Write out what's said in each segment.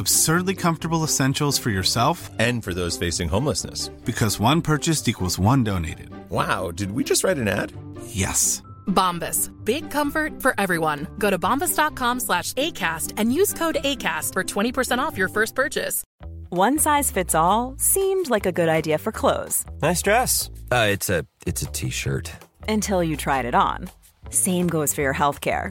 Absurdly comfortable essentials for yourself And for those facing homelessness. because one purchased equals one donated. Wow, did we just write an ad? Yes. Bombas. Big comfort for everyone. Go to bombas.com slash ACAST and use code ACAST for 20% off your first purchase. One size fits all seemed like a good idea for clothes Nice dress. Uh, it's a it's a t-shirt. until you tried it on. Same goes for your healthcare.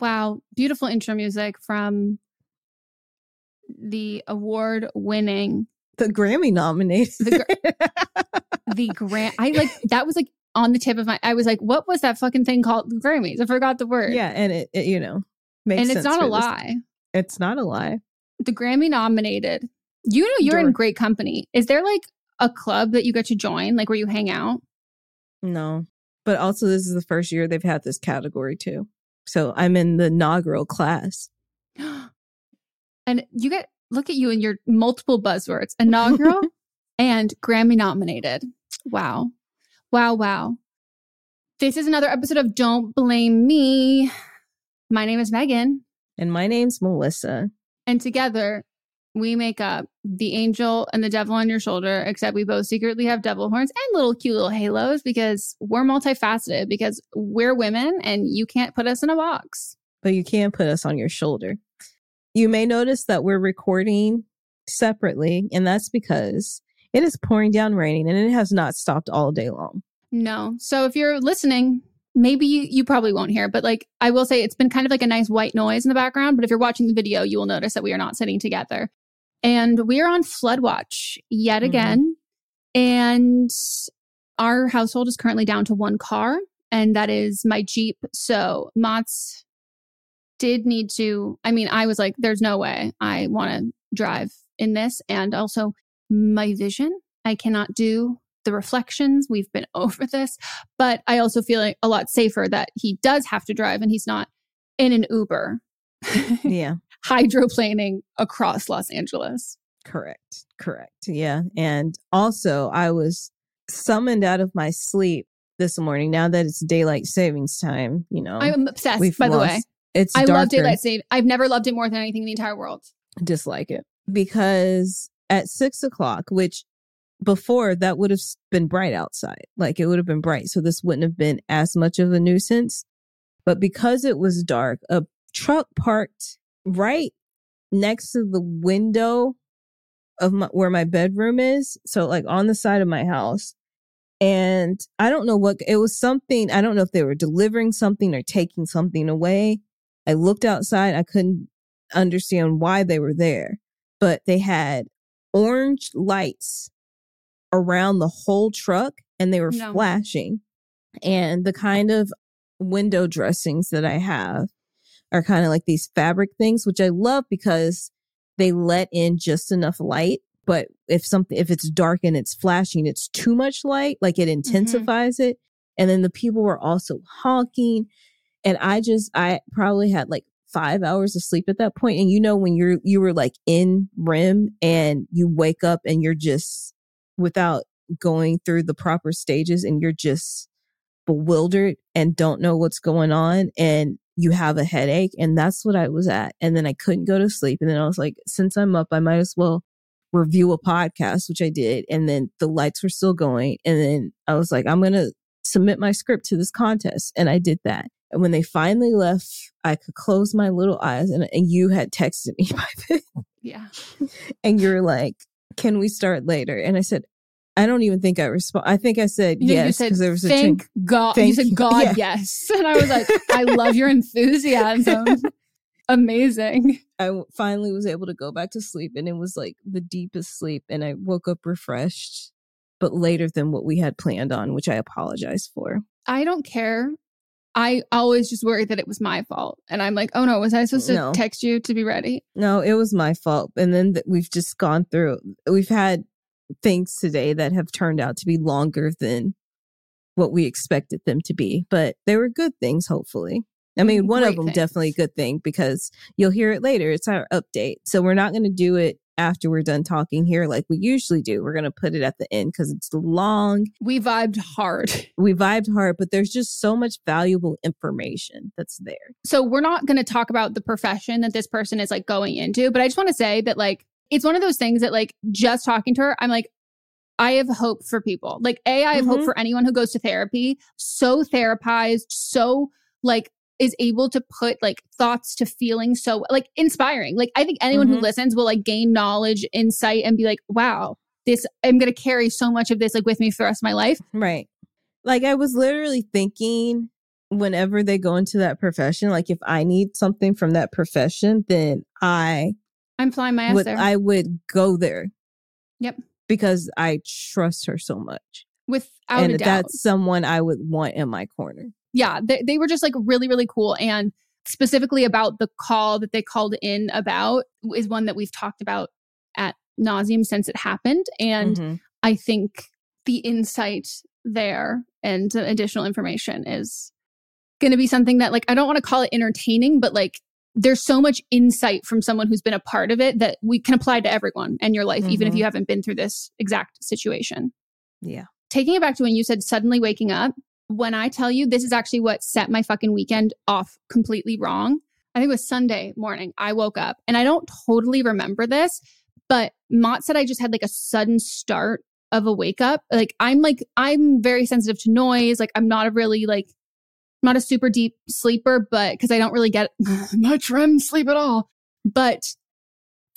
Wow, beautiful intro music from the award winning The Grammy nominated. The the grant I like that was like on the tip of my I was like, what was that fucking thing called? The Grammys. I forgot the word. yeah, and it, it you know makes and it's not a this- lie. It's not a lie. The Grammy nominated. You know you're in great company. Is there like a club that you get to join, like where you hang out? No, but also this is the first year they've had this category too. So I'm in the inaugural class. And you get look at you and your multiple buzzwords. Inaugural and Grammy nominated. Wow. Wow, wow. This is another episode of Don't Blame Me. My name is Meghan, And my name's Melisa. and together we make up the angel and the devil on your shoulder, except we both secretly have devil horns and little cute little halos because we're multifaceted because we're women and you can't put us in a box. but you can put us on your shoulder. You may notice that we're recording separately, and that's because it is pouring down raining and it has not stopped all day long. No. So if you're listening, maybe you, you probably won't hear, but like I will say it's been kind of like a nice white noise in the background. But if you're watching the video, you will notice that we are not sitting together. And we are on flood watch yet Mhm. again. And our household is currently down to one car, and that is my Jeep. So Mott's did need to, I mean, I was like, there's no way I want to drive in this. And also my vision, I cannot do the reflections. We've been over this, but I also feel like a lot safer that he does have to drive and he's not in an Uber Yeah. hydroplaning across Los Angeles. Correct. Correct. Yeah. And also, I was summoned out of my sleep this morning. Now that it's daylight savings time, you know, I'm obsessed, by the way. It's I love daylight save. I've never loved it more than anything in the entire world. dislike it because at six o'clock, which before that would have been bright outside, like it would have been bright. So this wouldn't have been as much of a nuisance. But because it was dark, a truck parked right next to the window of my, where my bedroom is. So like on the side of my house. And I don't know what it was something. I don't know if they were delivering something or taking something away. I looked outside. I couldn't understand why they were there, but they had orange lights around the whole truck and they were No. flashing. And the kind of window dressings that I have are kind of like these fabric things, which I love because they let in just enough light. But if something, if it's dark and it's flashing, it's too much light, like it mm-hmm. intensifies it. And then the people were also honking. And I just, I probably had like five hours of sleep at that point. And you know, when you're, you were like in REM and you wake up and you're just without going through the proper stages and you're just bewildered and don't know what's going on and you have a headache. And that's what I was at. And then I couldn't go to sleep. And then I was like, since I'm up, I might as well review a podcast, which I did. And then the lights were still going. And then I was like, I'm going to submit my script to this contest. And I did that. And when they finally left, I could close my little eyes and, and you had texted me by then. Yeah. and you're like, can we start later? And I said, I don't even think I respond. I think I said You, you yes because there was a thank. God. you Thank said. God, Yeah. yes. And I was like, I love your enthusiasm. Amazing. I finally was able to go back to sleep and it was like the deepest sleep and I woke up refreshed, but later than what we had planned on, which I apologize for. I don't care. I always just worried that it was my fault. And I'm like, oh no, was I supposed to No. text you to be ready? No, it was my fault. And then th- we've just gone through, we've had things today that have turned out to be longer than what we expected them to be, but they were good things, hopefully. I mean, mm-hmm. one of them things. definitely a good thing because you'll hear it later. It's our update. So we're not going to do it after we're done talking here like we usually do. We're going to put it at the end because it's long. We vibed hard. We vibed hard, but there's just so much valuable information that's there. So we're not going to talk about the profession that this person is like going into, but I just want to say that like it's one of those things that like just talking to her, I'm like, I have hope for people. Like, A, I have hope Mhm. for anyone who goes to therapy, so therapized, so like is able to put like thoughts to feelings so like inspiring. Like, I think anyone who Mhm. listens will like gain knowledge, insight, and be like, wow, this, I'm to carry so much of this like with me for the rest of my life. Right. Like I was literally thinking whenever they go into that profession, like if I need something from that profession, then I I'm flying my ass would there. I would go there yep. because I trust her so much. Without and a doubt. that's someone I would want in my corner. Yeah, they, they were just like really, really cool. And specifically about the call that they called in about is one that we've talked about at nauseum since it happened. And Mhm. I think the insight there and additional information is going to be something that, like, I don't want to call it entertaining, but like, there's so much insight from someone who's been a part of it that we can apply to everyone and your life, even if Mhm. you haven't been through this exact situation Yeah. taking it back to when you said suddenly waking up, when I tell you this is actually what set my fucking weekend off completely wrong. I think it was Sunday morning. I woke up and I don't totally remember this, but Mott said I just had like a sudden start of a wake up. Like I'm like, I'm very sensitive to noise. Like I'm not a really like, not a super deep sleeper, but because I don't really get much REM sleep at all. But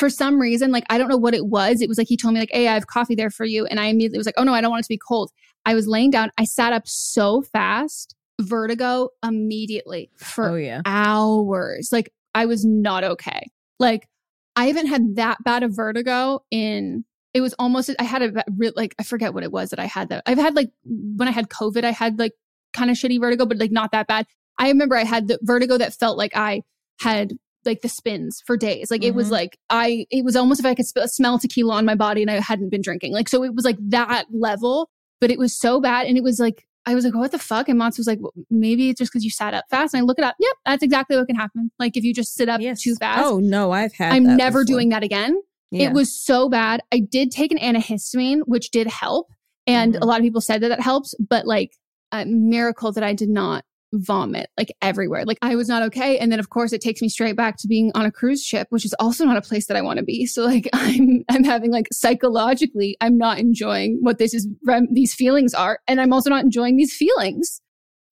for some reason, like I don't know what it was. It was like he told me like, "Hey, I have coffee there for you," and I immediately was like, "Oh no, I don't want it to be cold." I was laying down. I sat up so fast, vertigo immediately for Oh, yeah. hours. Like I was not okay. Like I haven't had that bad of vertigo in it was almost I had a like I forget what it was that I had that I've had like when I had COVID I had like kind of shitty vertigo but like not that bad. I remember I had the vertigo that felt like I had like the spins for days. Like it was Mhm. like I it was almost if I could sp- smell tequila on my body and I hadn't been drinking. Like so it was like that level, but it was so bad and it was like I was like, what the fuck? And Mats was like, well, maybe it's just because you sat up fast. And I look it up. Yep, that's exactly what can happen. Like if you just sit up too fast. Oh no, I've had. I'm never before. doing that again. Yeah. It was so bad. I did take an antihistamine, which did help. And Mhm. a lot of people said that that helps, but like a miracle that I did not vomit like everywhere. Like I was not okay. And then of course it takes me straight back to being on a cruise ship, which is also not a place that I want to be. So like I'm I'm having like psychologically, I'm not enjoying what this is these feelings are. And I'm also not enjoying these feelings.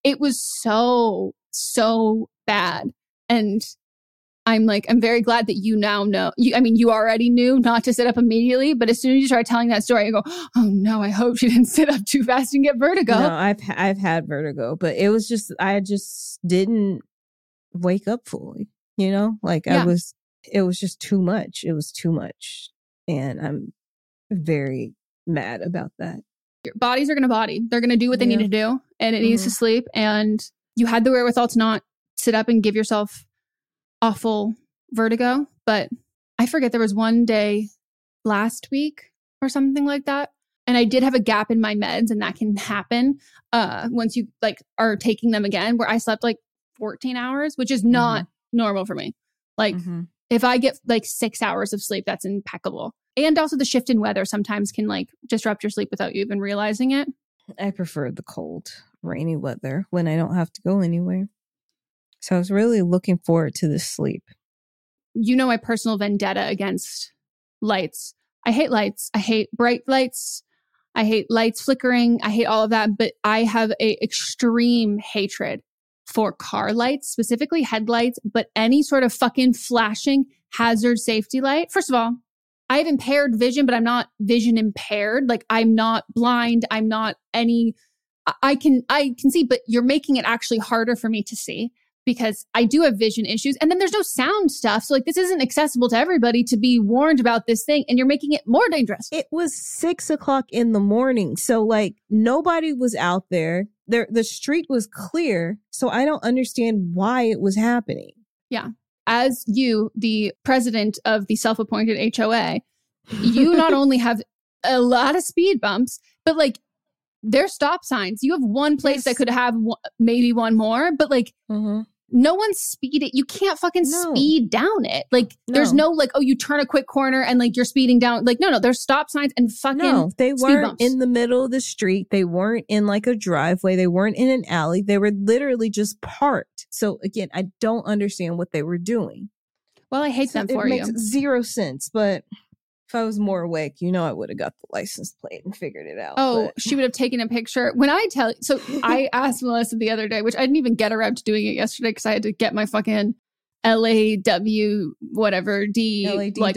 It was so, so bad. And I'm like, I'm very glad that you now know. You, I mean, you already knew not to sit up immediately, but as soon as you start telling that story, I go, oh no, I hope she didn't sit up too fast and get vertigo. No, I've I've had vertigo, but it was just I just didn't wake up fully. You know, like I was. It was just too much. It was too much, and I'm very mad about that. Your bodies are going to body. They're going to do what they Yeah. need to do, and it needs to mm-hmm. sleep. And you had the wherewithal to not sit up and give yourself awful vertigo. But I forget there was one day last week or something like that. And I did have a gap in my meds, and that can happen uh, once you like are taking them again. Where I slept like 14 hours, which is not normal for me. Like if I get like six hours of sleep, that's impeccable. And also the shift in weather sometimes can like disrupt your sleep without you even realizing it. I prefer the cold, rainy weather when I don't have to go anywhere. So I was really looking forward to this sleep. You know my personal vendetta against lights. I hate lights. I hate bright lights. I hate lights flickering. I hate all of that. But I have a extreme hatred for car lights, specifically headlights, but any sort of fucking flashing hazard safety light. First of all, I have impaired vision, but I'm not vision impaired. Like I'm not blind. I'm not any I- can I can see, but you're making it actually harder for me to see because I do have vision issues. And then there's no sound stuff. So like this isn't accessible to everybody to be warned about this thing, and you're making it more dangerous. It was six o'clock in the morning. So like nobody was out there. There the street was clear. So I don't understand why it was happening. Yeah. As you, the president of the self appointed HOA, you not only have a lot of speed bumps, but like there's stop signs. You have one place that could have one, maybe one more, but like mm-hmm. No one's speeding. You can't fucking No. speed down it. Like there's No. no like, oh, you turn a quick corner and like you're speeding down. Like, no, no, there's stop signs and fucking No, they speed weren't in the middle of the street. They weren't in like a driveway. They weren't in an alley. They were literally just parked. So again, I don't understand what they were doing. well, I hate So them it for makes zero sense. But if I was more awake, you know, I would have got the license plate and figured it out. Oh, but- she would have taken a picture. When I tell, so I asked Melisa the other day, which I didn't even get around to doing it yesterday because I had to get my fucking LAW whatever D like,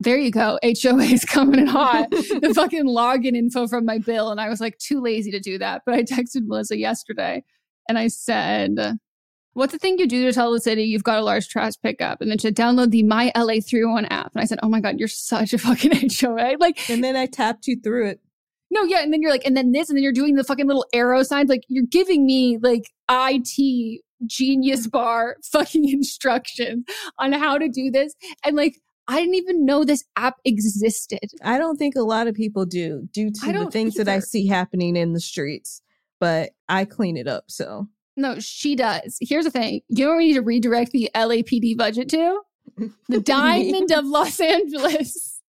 there you go. HOA is coming in hot. the fucking login info from my bill. And I was like too lazy to do that. But I texted Melisa yesterday and I said, What's the thing you do to tell the city you've got a large trash pickup? And then to download the My LA 301 app. And I said, Oh my God, you're such a fucking HOA. Like, and then I tapped you through it. no, yeah. And then you're like, and then this, and then you're doing the fucking little arrow signs. Like, you're giving me like IT genius bar fucking instructions on how to do this. And like, I didn't even know this app existed. I don't think a lot of people do due to the things that I see happening in the streets. But I clean it up. So No, she does. Here's the thing. You know we need to redirect the LAPD budget to? The diamond of Los Angeles.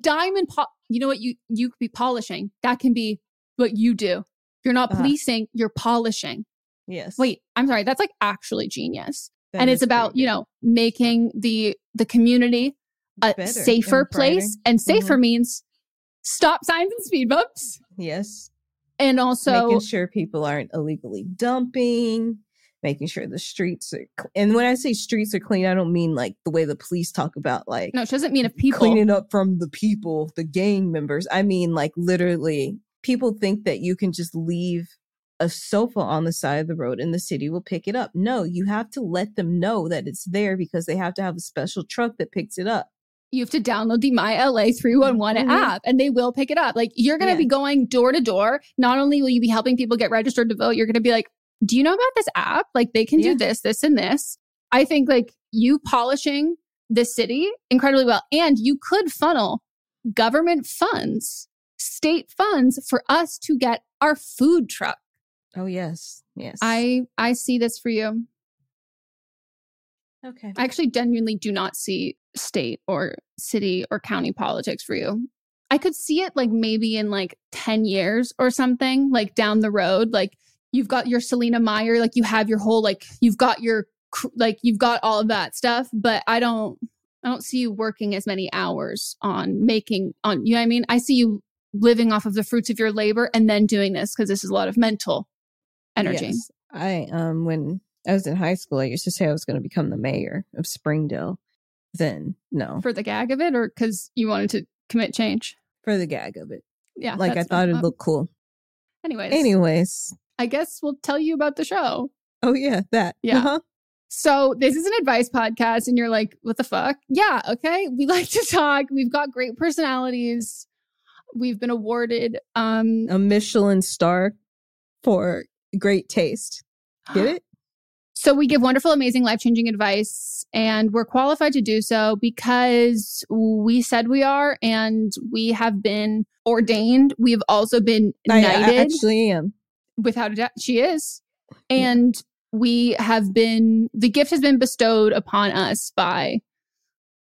diamond po- you know what you you could be polishing. That can be what you do. You're not Uh-huh. policing, you're polishing. yes. Wait, I'm sorry. That's like actually genius. That and it's about, you know, making the the community a Better safer and place. And safer Mhm. means stop signs and speed bumps. Yes. And also making sure people aren't illegally dumping, making sure the streets are. Cl- and when I say streets are clean, I don't mean like the way the police talk about like no, it doesn't mean if people cleaning up from the people, the gang members. I mean like literally, people think that you can just leave a sofa on the side of the road and the city will pick it up. No, you have to let them know that it's there because they have to have a special truck that picks it up. You have to download the My LA 311 Mhm. app and they will pick it up. Like you're going to Yeah. be going door to door. Not only will you be helping people get registered to vote, you're going to be like, do you know about this app? Like they can Yeah. do this, this, and this. I think like you polishing the city incredibly well. And you could funnel government funds, state funds for us to get our food truck. Oh yes, yes. I I see this for you. Okay. I actually genuinely do not see state or city or county politics for you. I could see it like maybe in like 10 years or something, like down the road. Like you've got your Selina Meyer, like you have your whole, like you've got your, cr- like you've got all of that stuff. But I don't, I don't see you working as many hours on making, on, you know what I mean? I see you living off of the fruits of your labor and then doing this because this is a lot of mental energy. Yes. I um when I was in high school, I used to say I was going to become the mayor of Springdale. Then no, For the gag of it or because you wanted to commit change? for the gag of it. Yeah. like I thought it'd look cool. Anyways, Anyways, I guess we'll tell you about the show. oh yeah, that. Yeah. Uh-huh. So this is an advice podcast, and you're like, "What the fuck?" Yeah, okay. We like to talk. We've got great personalities. We've been awarded. Um, A Michelin star for great taste. Get it? So we give wonderful, amazing, life changing advice, and we're qualified to do so because we said we are, and we have been ordained. We've also been I, I knighted. actually am. without a doubt she is and we have been the gift has been bestowed upon us by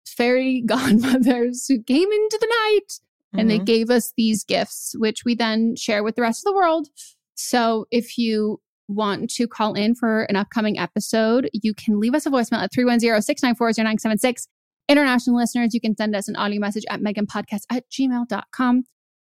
fairy godmothers who came into the night and they Mhm. gave us these gifts which we then share with the rest of the world so if you want to call in for an upcoming episode you can leave us a voicemail at 310-694-0976 international listeners you can send us an audio message at meganpodcast at gmail.com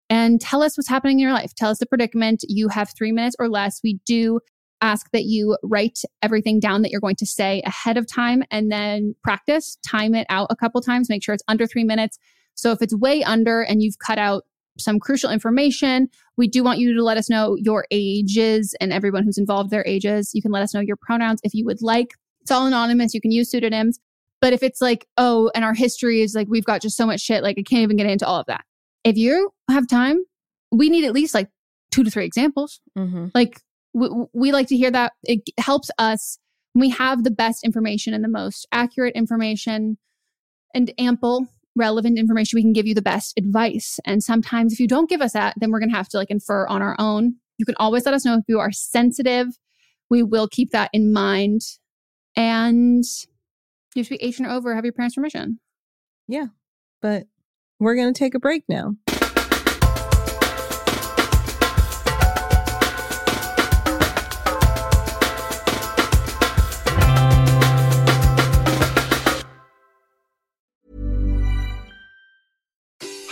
and tell us what's happening in your life. Tell us the predicament. You have three minutes or less. We do ask that you write everything down that you're going to say ahead of time and then practice, time it out a couple times, make sure it's under three minutes. So if it's way under and you've cut out some crucial information, we do want you to let us know your ages and everyone who's involved, their ages. You can let us know your pronouns if you would like. It's all anonymous. You can use pseudonyms. But if it's like, oh, and our history is like, we've got just so much shit, like I can't even get into all of that if you have time, we need at least like two to three examples. Mhm. Like we, we like to hear that. It helps us. We have the best information and the most accurate information and ample relevant information. We can give you the best advice. And sometimes if you don't give us that, then we're going to have to like infer on our own. You can always let us know if you are sensitive. We will keep that in mind. And you to be 18 or over, have your parents' permission. Yeah. But we're going to take a break now.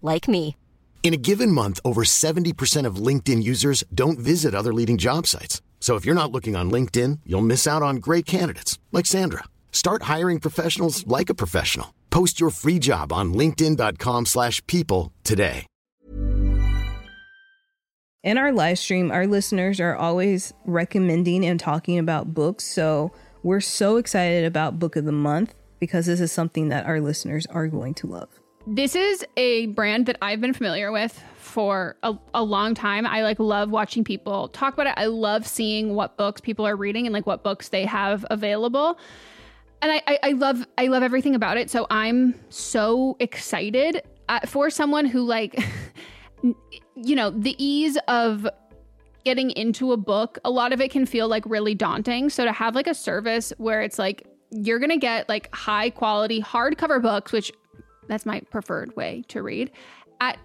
like me. In a given month, over 70% of LinkedIn users don't visit other leading job sites. So if you're not looking on LinkedIn, you'll miss out on great candidates like Sandra. Start hiring professionals like a professional. Post your free job on linkedin.com/people slash people today. In our live stream, our listeners are always recommending and talking about books. So we're so excited about Book of the Month because this is something that our listeners are going to love. This is a brand that I've been familiar with for a, a long time. I like love watching people talk about it. I love seeing what books people are reading and like what books they have available. And I, I, I love I love everything about it. So I'm so excited uh, for someone who like you know the ease of getting into a book a lot of it can feel like really daunting so to have like a service where it's like you're gonna get like high quality hardcover books which that's my preferred way to read at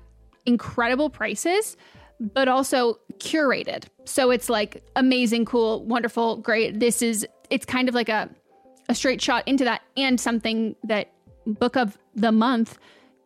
incredible prices but also curated. So it's like amazing cool wonderful great. This is it's kind of like a a straight shot into that and something that book of the month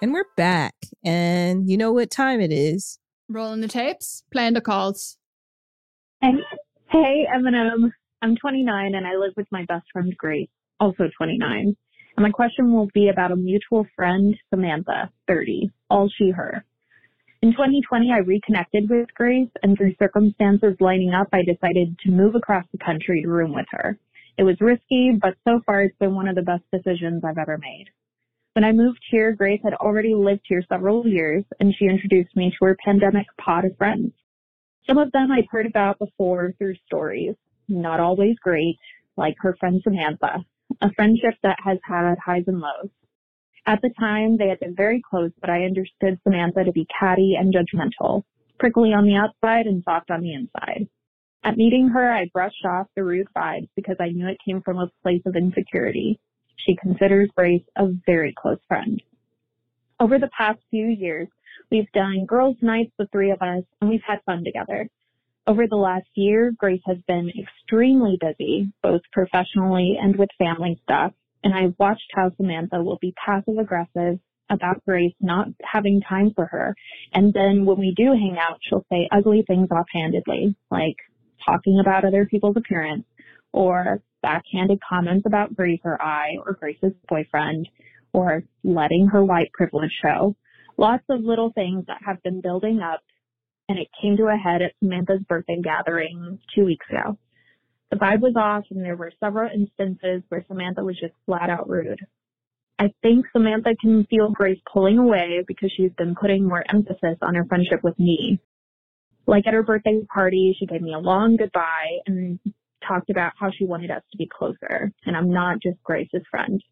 And we're back and you know what time it is Rolling the tapes, playing the calls. Hey, hey, Eminem. I'm 29 and I live with my best friend Grace, also 29. And my question will be about a mutual friend, Samantha, 30, all she, her. In 2020, I reconnected with Grace and through circumstances lining up, I decided to move across the country to room with her. It was risky, but so far it's been one of the best decisions I've ever made. When I moved here, Grace had already lived here several years and she introduced me to her pandemic pod of friends. Some of them I'd heard about before through stories, not always great, like her friend Samantha. a friendship that has had highs and lows. At the time, they had been very close, but I understood Samantha to be catty and judgmental, prickly on the outside and soft on the inside. At meeting her, I brushed off the rude vibes because I knew it came from a place of insecurity. She considers Grace a very close friend. Over the past few years, we've done girls' nights, the three of us, and we've had fun together. Over the last year, Grace has been extremely busy, both professionally and with family stuff, and I've watched how Samantha will be passive aggressive about Grace not having time for her. And then when we do hang out, she'll say ugly things offhandedly, like talking about other people's appearance or backhanded comments about Grace or I or Grace's boyfriend or letting her white privilege show. Lots of little things that have been building up and it came to a head at Samantha's birthday gathering two weeks ago. The vibe was off and there were several instances where Samantha was just flat out rude. I think Samantha can feel Grace pulling away because she's been putting more emphasis on her friendship with me. Like at her birthday party, she gave me a long goodbye and talked about how she wanted us to be closer, and I'm not just Grace's friend.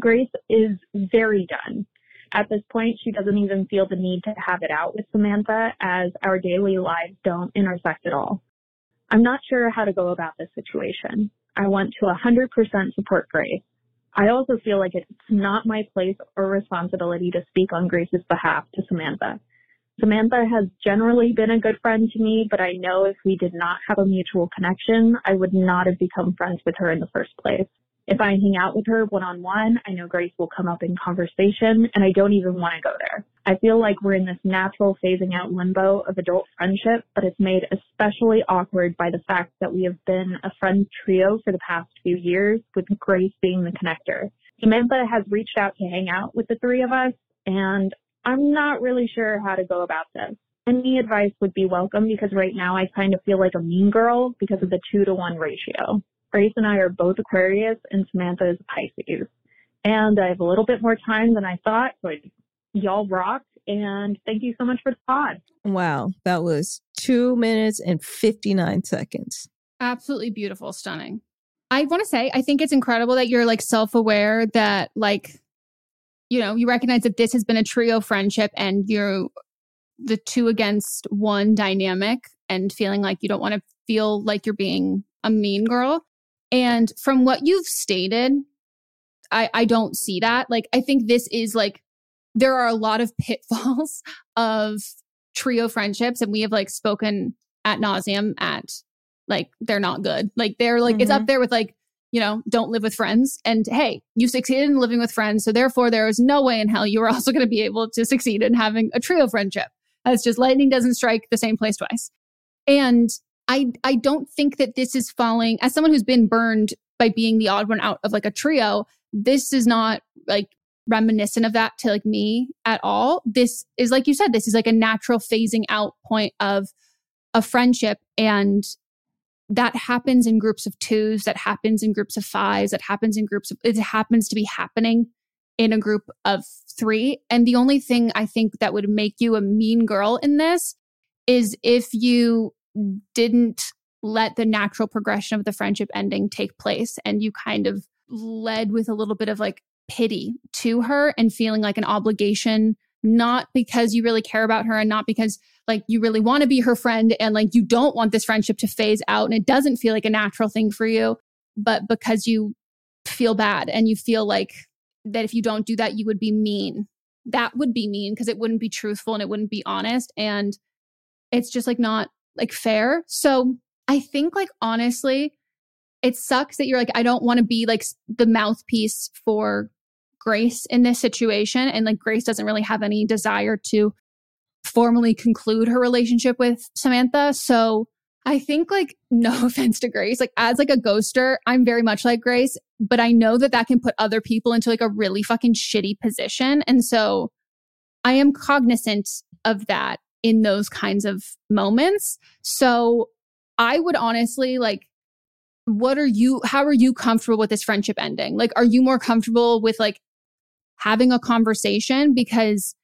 Grace is very done. At this point, she doesn't even feel the need to have it out with Samantha as our daily lives don't intersect at all. I'm not sure how to go about this situation. I want to 100% support Grace. I also feel like it's not my place or responsibility to speak on Grace's behalf to Samantha. Samantha has generally been a good friend to me, but I know if we did not have a mutual connection, I would not have become friends with her in the first place. If I hang out with her one on one, I know Grace will come up in conversation and I don't even want to go there. I feel like we're in this natural phasing out limbo of adult friendship, but it's made especially awkward by the fact that we have been a friend trio for the past few years with Grace being the connector. Samantha has reached out to hang out with the three of us and I'm not really sure how to go about this. Any advice would be welcome because right now I kind of feel like a mean girl because of the two to one ratio. Grace and I are both Aquarius and Samantha is Pisces. And I have a little bit more time than I thought, but y'all rock. And thank you so much for the pod. Wow. That was two minutes and 59 seconds. Absolutely beautiful, stunning. I want to say, I think it's incredible that you're like self aware that, like, you know, you recognize that this has been a trio friendship and you're the two against one dynamic and feeling like you don't want to feel like you're being a mean girl. And from what you've stated, I, I don't see that. Like, I think this is like, there are a lot of pitfalls of trio friendships, and we have like spoken at nauseum at like, they're not good. Like, they're like, mm-hmm. it's up mm-hmm. there with like, you know, don't live with friends. And hey, you succeeded in living with friends. So therefore, there is no way in hell you are also going to be able to succeed in having a trio friendship. That's just lightning doesn't strike the same place twice. And I I don't think that this is falling as someone who's been burned by being the odd one out of like a trio. This is not like reminiscent of that to like me at all. This is like you said, this is like a natural phasing out point of a friendship and that happens in groups of twos, that happens in groups of fives, that happens in groups of it happens to be happening in a group of three. And the only thing I think that would make you a mean girl in this is if you didn't let the natural progression of the friendship ending take place and you kind of led with a little bit of like pity to her and feeling like an obligation not because you really care about her and not because like you really want to be her friend and like you don't want this friendship to phase out and it doesn't feel like a natural thing for you but because you feel bad and you feel like that if you don't do that you would be mean that would be mean because it wouldn't be truthful and it wouldn't be honest and it's just like not like fair. So I think like honestly, it sucks that you're like, I don't want to be like the mouthpiece for Grace in this situation. And like Grace doesn't really have any desire to formally conclude her relationship with Samantha. So I think like no offense to Grace, like as like a ghoster, I'm very much like Grace, but I know that that can put other people into like a really fucking shitty position. And so I am cognizant of that in those kinds of moments. So I would honestly like, what are you, how are you comfortable with this friendship ending? Like, are you more comfortable with like having a conversation? Because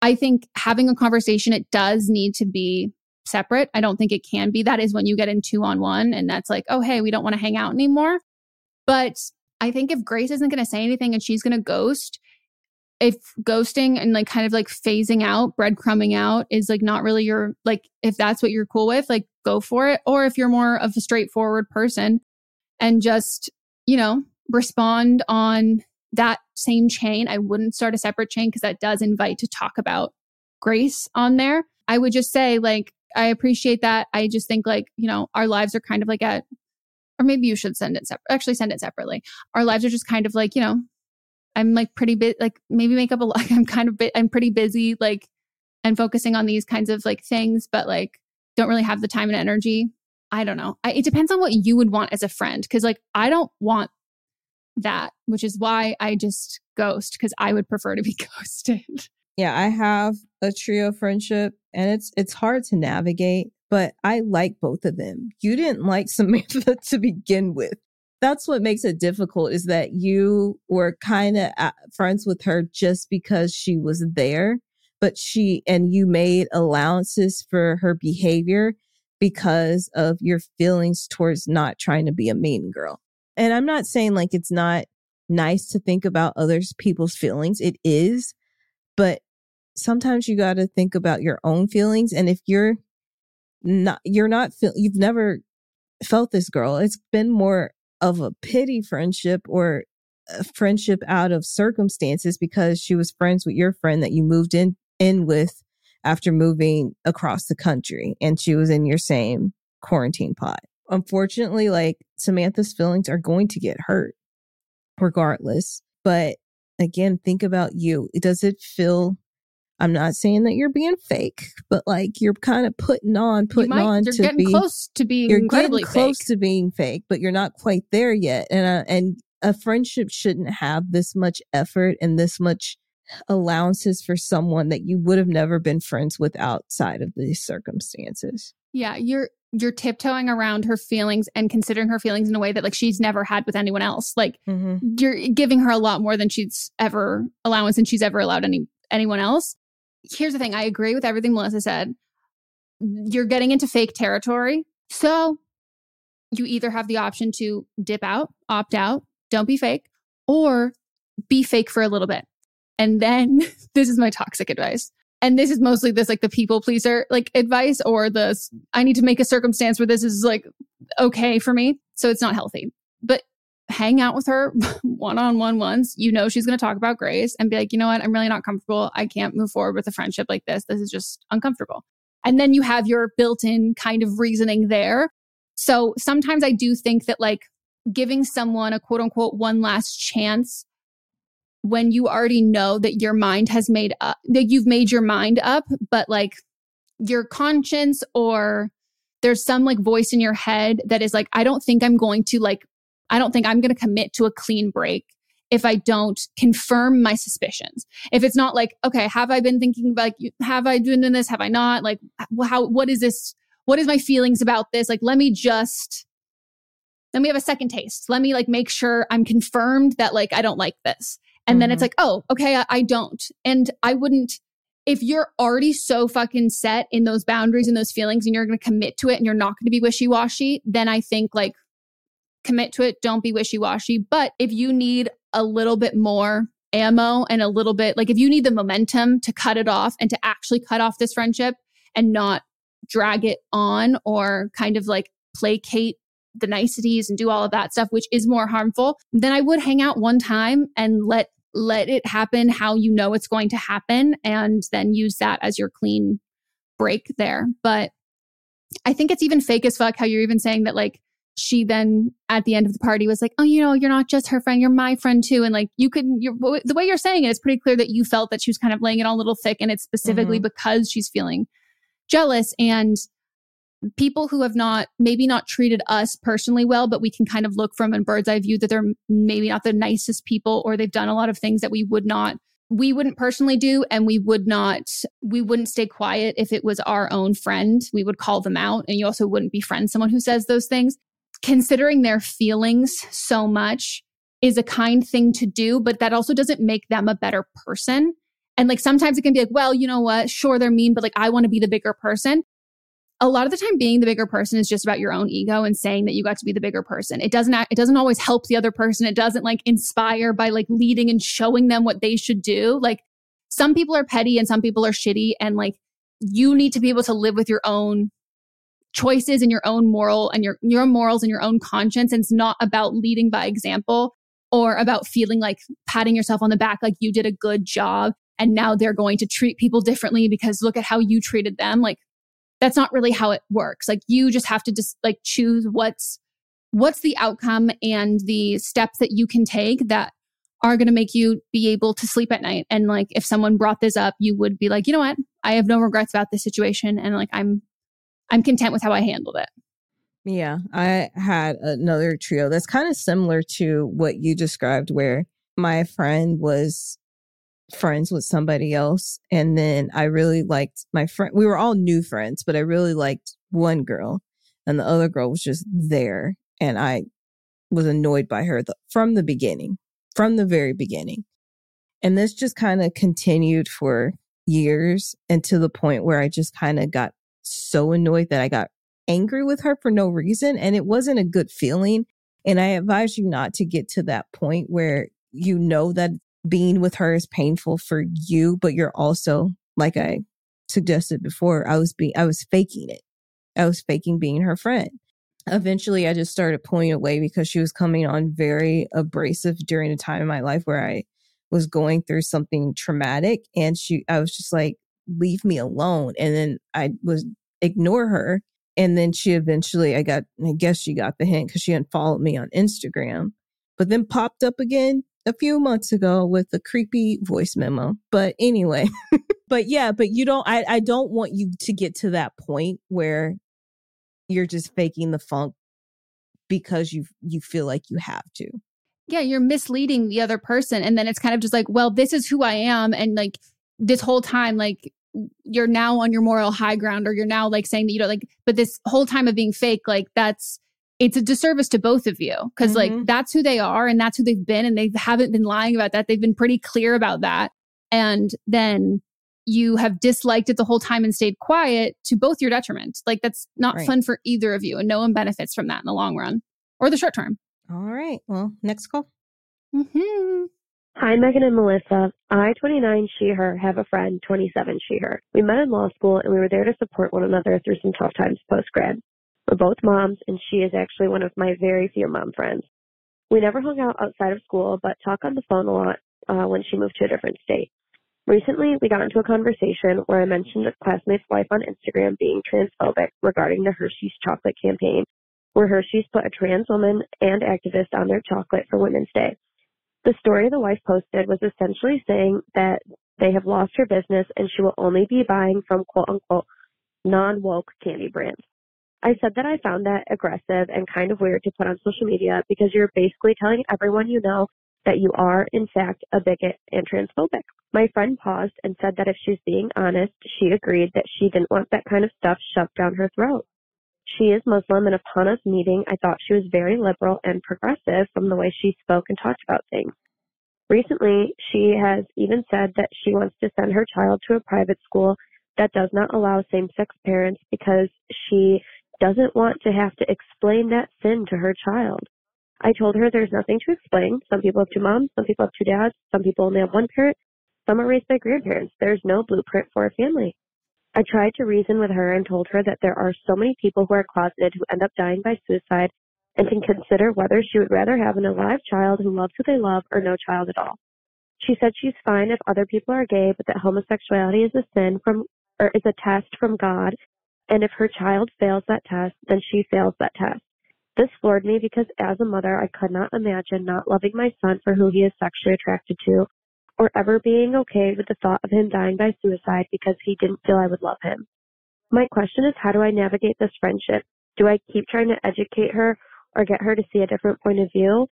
I think having a conversation, it does need to be separate. I don't think it can be. That is when you get in two on one and that's like, oh, hey, we don't want to hang out anymore. But I think if Grace isn't going to say anything and she's going to ghost, if ghosting and like kind of like phasing out, breadcrumbing out is like not really your, like, if that's what you're cool with, like go for it. Or if you're more of a straightforward person and just, you know, respond on that same chain, I wouldn't start a separate chain because that does invite to talk about Grace on there. I would just say, like, I appreciate that. I just think, like, you know, our lives are kind of like at, or maybe you should send it separate, actually send it separately. Our lives are just kind of like, you know, I'm like pretty bit, like, maybe make up a lot. I'm kind of bit, I'm pretty busy, like, and focusing on these kinds of like things, but like, don't really have the time and energy. I don't know. I, it depends on what you would want as a friend. Cause like, I don't want that, which is why I just ghost because I would prefer to be ghosted. Yeah, I have a trio friendship and it's it's hard to navigate, but I like both of them. You didn't like Samantha to begin with. That's what makes it difficult is that you were kind of uh, friends with her just because she was there, but she and you made allowances for her behavior because of your feelings towards not trying to be a mean girl. And I'm not saying like it's not nice to think about others people's feelings. It is, but sometimes you got to think about your own feelings and if you're not you're not feel you've never felt this girl. It's been more of a pity friendship or a friendship out of circumstances because she was friends with your friend that you moved in in with after moving across the country and she was in your same quarantine pod unfortunately, like Samantha's feelings are going to get hurt regardless. But again, think about you. Does it feel I'm not saying that you're being fake, but like you're kind of putting on, putting might, on you're to getting be close to being you're incredibly getting close fake. to being fake, but you're not quite there yet. And uh, and a friendship shouldn't have this much effort and this much allowances for someone that you would have never been friends with outside of these circumstances. Yeah, you're you're tiptoeing around her feelings and considering her feelings in a way that like she's never had with anyone else. Like Mm-hmm. you're giving her a lot more than she's ever allowance and she's ever allowed any anyone else. Here's the thing, I agree with everything Melisa said. You're getting into fake territory. So you either have the option to dip out, opt out, don't be fake, or be fake for a little bit. And then this is my toxic advice. And this is mostly this like the people pleaser like advice or the I need to make a circumstance where this is like okay for me. So it's not healthy. But hang out with her one on one once. You know she's going to talk about Grace and be like, you know what? I'm really not comfortable. I can't move forward with a friendship like this. This is just uncomfortable. And then you have your built in kind of reasoning there. So sometimes I do think that like giving someone a quote unquote one last chance when you already know that your mind has made up, that you've made your mind up, but like your conscience or there's some like voice in your head that is like, I don't think I'm going to like, I don't think I'm going to commit to a clean break if I don't confirm my suspicions. If it's not like, okay, have I been thinking about, like, have I been doing this? Have I not? Like, how, what is this? What is my feelings about this? Like, let me just, let me have a second taste. Let me like make sure I'm confirmed that like I don't like this. And then it's mm-hmm. like, oh, okay, I, I don't. And I wouldn't, if you're already so fucking set in those boundaries and those feelings and you're going to commit to it and you're not going to be wishy washy, then I think like commit to it. Don't be wishy washy. But if you need a little bit more ammo and a little bit, like if you need the momentum to cut it off and to actually cut off this friendship and not drag it on or kind of like placate the niceties and do all of that stuff which is more harmful then i would hang out one time and let let it happen how you know it's going to happen and then use that as your clean break there but i think it's even fake as fuck how you're even saying that like she then at the end of the party was like oh you know you're not just her friend you're my friend too and like you could you're the way you're saying it it's pretty clear that you felt that she was kind of laying it on a little thick and it's specifically Mhm. because she's feeling jealous and people who have not maybe not treated us personally well but we can kind of look from a bird's eye view that they're maybe not the nicest people or they've done a lot of things that we would not we wouldn't personally do and we would not we wouldn't stay quiet if it was our own friend. We would call them out and you also wouldn't befriend someone who says those things. Considering their feelings so much is a kind thing to do but that also doesn't make them a better person. And like sometimes it can be like well you know what? Sure they're mean but like i want to be the bigger person a lot of the time being the bigger person is just about your own ego and saying that you got to be the bigger person. It doesn't it doesn't always help the other person. It doesn't like inspire by like leading and showing them what they should do. Like some people are petty and some people are shitty and like you need to be able to live with your own choices and your own moral and your your morals and your own conscience and it's not about leading by example or about feeling like patting yourself on the back like you did a good job and now they're going to treat people differently because look at how you treated them like that's not really how it works. Like you just have to just like choose what's what's the outcome and the steps that you can take that are going to make you be able to sleep at night. And like if someone brought this up you would be like you know what? I have no regrets about this situation and like i'm i'm content with how i handled it. Yeah, I had another trio that's kind of similar to what you described, where my friend was friends with somebody else. And then I really liked my friend. We were all new friends, but I really liked one girl, and the other girl was just there. And I was annoyed by her from the beginning, from the very beginning. And this just kind of continued for years and to the point where I just kind of got so annoyed that I got angry with her for no reason. And it wasn't a good feeling. And I advise you not to get to that point where you know that being with her is painful for you, but you're also, like I suggested before, I was being, I was faking it. I was faking being her friend. Eventually, I just started pulling away because she was coming on very abrasive during a time in my life where I was going through something traumatic. And she, I was just like, leave me alone. And then I was ignore her. And then she eventually, I got, I guess she got the hint because she unfollowed me on Instagram, but then popped up again a few months ago with a creepy voice memo. But anyway, but yeah, but you don't, I, I don't want you to get to that point where you're just faking the funk because you, you feel like you have to. yeah you're misleading the other person and then it's kind of just like well this is who i am and like this whole time like you're now on your moral high ground or you're now like saying that you don't like but this whole time of being fake like that's it's a disservice to both of you because like that's who they are and that's who they've been and they haven't been lying about that they've been pretty clear about that and then you have disliked it the whole time and stayed quiet to both your detriment like that's not Right. fun for either of you and no one benefits from that in the long run or the short term All right. Well, next call. mm-hmm. Hi, Meghan and Melisa. I, 29, she, her, have a friend, 27, she, her. We met in law school and we were there to support one another through some tough times post grad. We're both moms and she is actually one of my very few mom friends. We never hung out outside of school, but talk on the phone a lot uh, when she moved to a different state. Recently, we got into a conversation where I mentioned a classmate's wife on Instagram being transphobic regarding the Hershey's chocolate campaign, where Hershey's put a trans woman and activist on their chocolate for Women's Day. The story the wife posted was essentially saying that they have lost her business and she will only be buying from quote unquote non woke candy brands. I said that I found that aggressive and kind of weird to put on social media because you're basically telling everyone you know that you are, in fact, a bigot and transphobic. My friend paused and said that if she's being honest, she agreed that she didn't want that kind of stuff shoved down her throat. She is Muslim, and upon us meeting, I thought she was very liberal and progressive from the way she spoke and talked about things. Recently, she has even said that she wants to send her child to a private school that does not allow same sex parents because she doesn't want to have to explain that sin to her child. I told her there's nothing to explain. Some people have two moms, some people have two dads, some people only have one parent, some are raised by grandparents. There's no blueprint for a family. I tried to reason with her and told her that there are so many people who are closeted who end up dying by suicide and can consider whether she would rather have an alive child who loves who they love or no child at all. She said she's fine if other people are gay, but that homosexuality is a sin from or is a test from God, and if her child fails that test, then she fails that test. This floored me because as a mother, I could not imagine not loving my son for who he is sexually attracted to, or ever being okay with the thought of him dying by suicide because he didn't feel I would love him. My question is how do I navigate this friendship? Do I keep trying to educate her or get her to see a different point of view?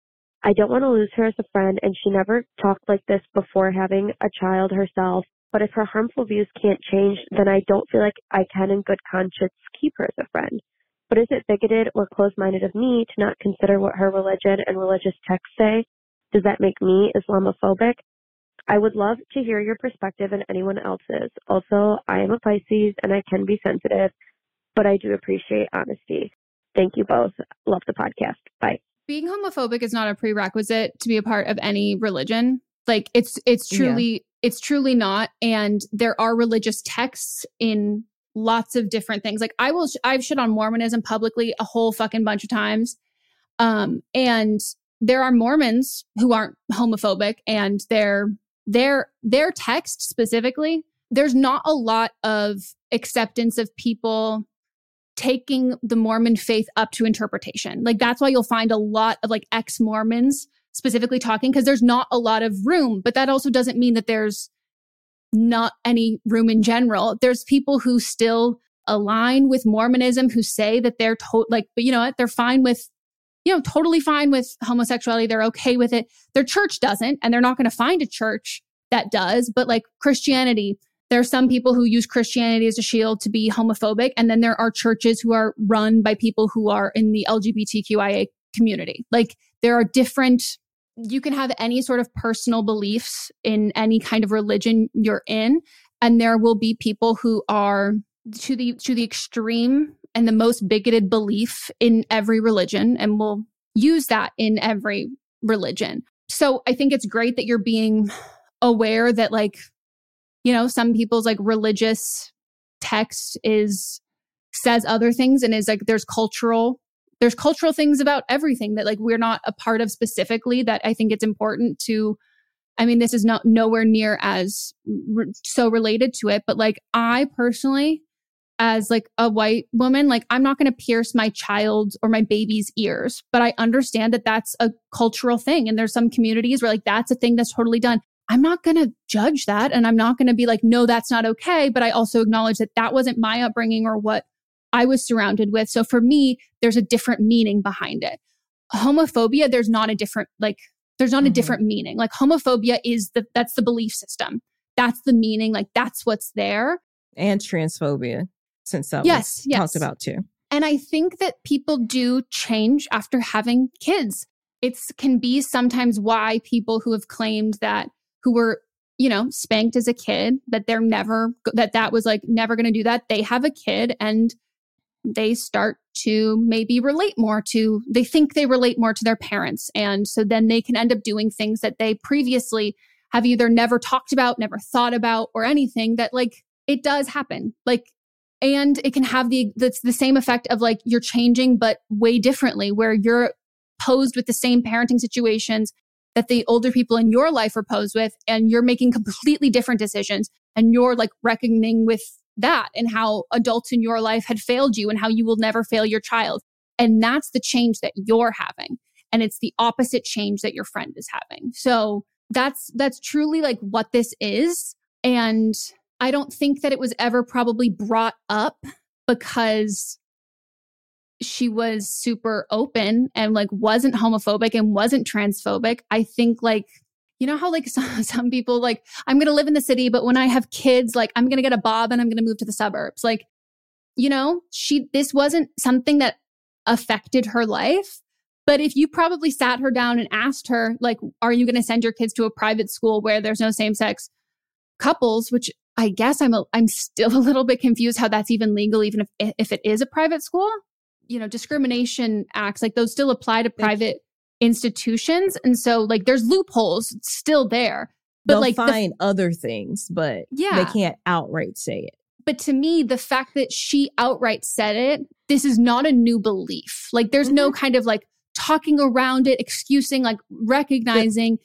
I don't want to lose her as a friend, and she never talked like this before having a child herself. But if her harmful views can't change, then I don't feel like I can, in good conscience, keep her as a friend. But is it bigoted or closed minded of me to not consider what her religion and religious texts say? Does that make me Islamophobic? I would love to hear your perspective and anyone else's. Also, I am a Pisces and I can be sensitive. but I do appreciate honesty. Thank you both. Love the podcast. Bye. Being homophobic is not a prerequisite to be a part of any religion. Like it's it's truly yeah. it's truly not and there are religious texts in lots of different things. Like I will I've shit on Mormonism publicly a whole fucking bunch of times. Um and there are Mormons who aren't homophobic and their their their text specifically there's not a lot of acceptance of people taking the Mormon faith up to interpretation. Like that's why you'll find a lot of like ex Mormons specifically talking because there's not a lot of room, but that also doesn't mean that there's not any room in general. There's people who still align with Mormonism who say that they're to- like, but you know what? They're fine with, you know, totally fine with homosexuality. They're okay with it. Their church doesn't, and they're not going to find a church that does. But like Christianity, there are some people who use Christianity as a shield to be homophobic. And then there are churches who are run by people who are in the LGBTQIA community. Like there are different, you can have any sort of personal beliefs in any kind of religion you're in. And there will be people who are to the to the extreme and the most bigoted belief in every religion and will use that in every religion. So I think it's great that you're being aware that like you know, some people's like religious text is says other things and is like there's cultural there's cultural things about everything that like we're not a part of specifically that I think it's important to I mean this is not nowhere near as re- so related to it but like I personally as like a white woman like I'm not going to pierce my child or my baby's ears but I understand that that's a cultural thing and there's some communities where like that's a thing that's totally done I'm not going to judge that. And I'm not going to be like, no, that's not okay. But I also acknowledge that that wasn't my upbringing or what I was surrounded with. So for me, there's a different meaning behind it. Homophobia, there's not a different, like, there's not mm-hmm. a different meaning. Like homophobia is the, that's the belief system. That's the meaning. Like that's what's there. And transphobia, since that yes, was yes. talked about too. And I think that people do change after having kids. It can be sometimes why people who have claimed that who were you know spanked as a kid that they're never that that was like never going to do that they have a kid and they start to maybe relate more to they think they relate more to their parents. And so then they can end up doing things that they previously have either never talked about never thought about or anything that like it does happen. Like and it can have the that's the same effect of like you're changing but way differently where you're posed with the same parenting situations that the older people in your life are posed with and you're making completely different decisions and you're like reckoning with that and how adults in your life had failed you and how you will never fail your child. And that's the change that you're having. And it's the opposite change that your friend is having. So that's that's truly like what this is. And i don't think that it was ever probably brought up because she was super open and like wasn't homophobic and wasn't transphobic. I think like you know how like some, some people like I'm going to live in the city but when I have kids like I'm going to get a bob and I'm going to move to the suburbs. Like you know, she this wasn't something that affected her life. But if you probably sat her down and asked her like are you going to send your kids to a private school where there's no same-sex couples, which I guess I'm a, I'm still a little bit confused how that's even legal even if if it is a private school you know, discrimination acts, like those still apply to private institutions. And so like there's loopholes still there. But They'll like find the, other things, but yeah. they can't outright say it. But to me, the fact that she outright said it, this is not a new belief. Like there's mm-hmm. no kind of like talking around it, excusing, like recognizing.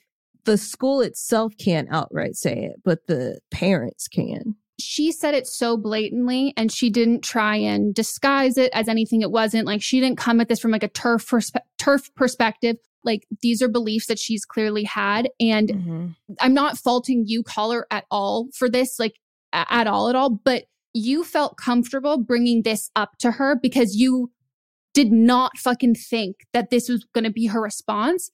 The, the school itself can't outright say it, but the parents can she said it so blatantly and she didn't try and disguise it as anything it wasn't. Like she didn't come at this from like a turf perspe- turf perspective. Like these are beliefs that she's clearly had and mm-hmm. i'm not faulting you caller at all for this like a- at all at all but you felt comfortable bringing this up to her because you did not fucking think that this was going to be her response.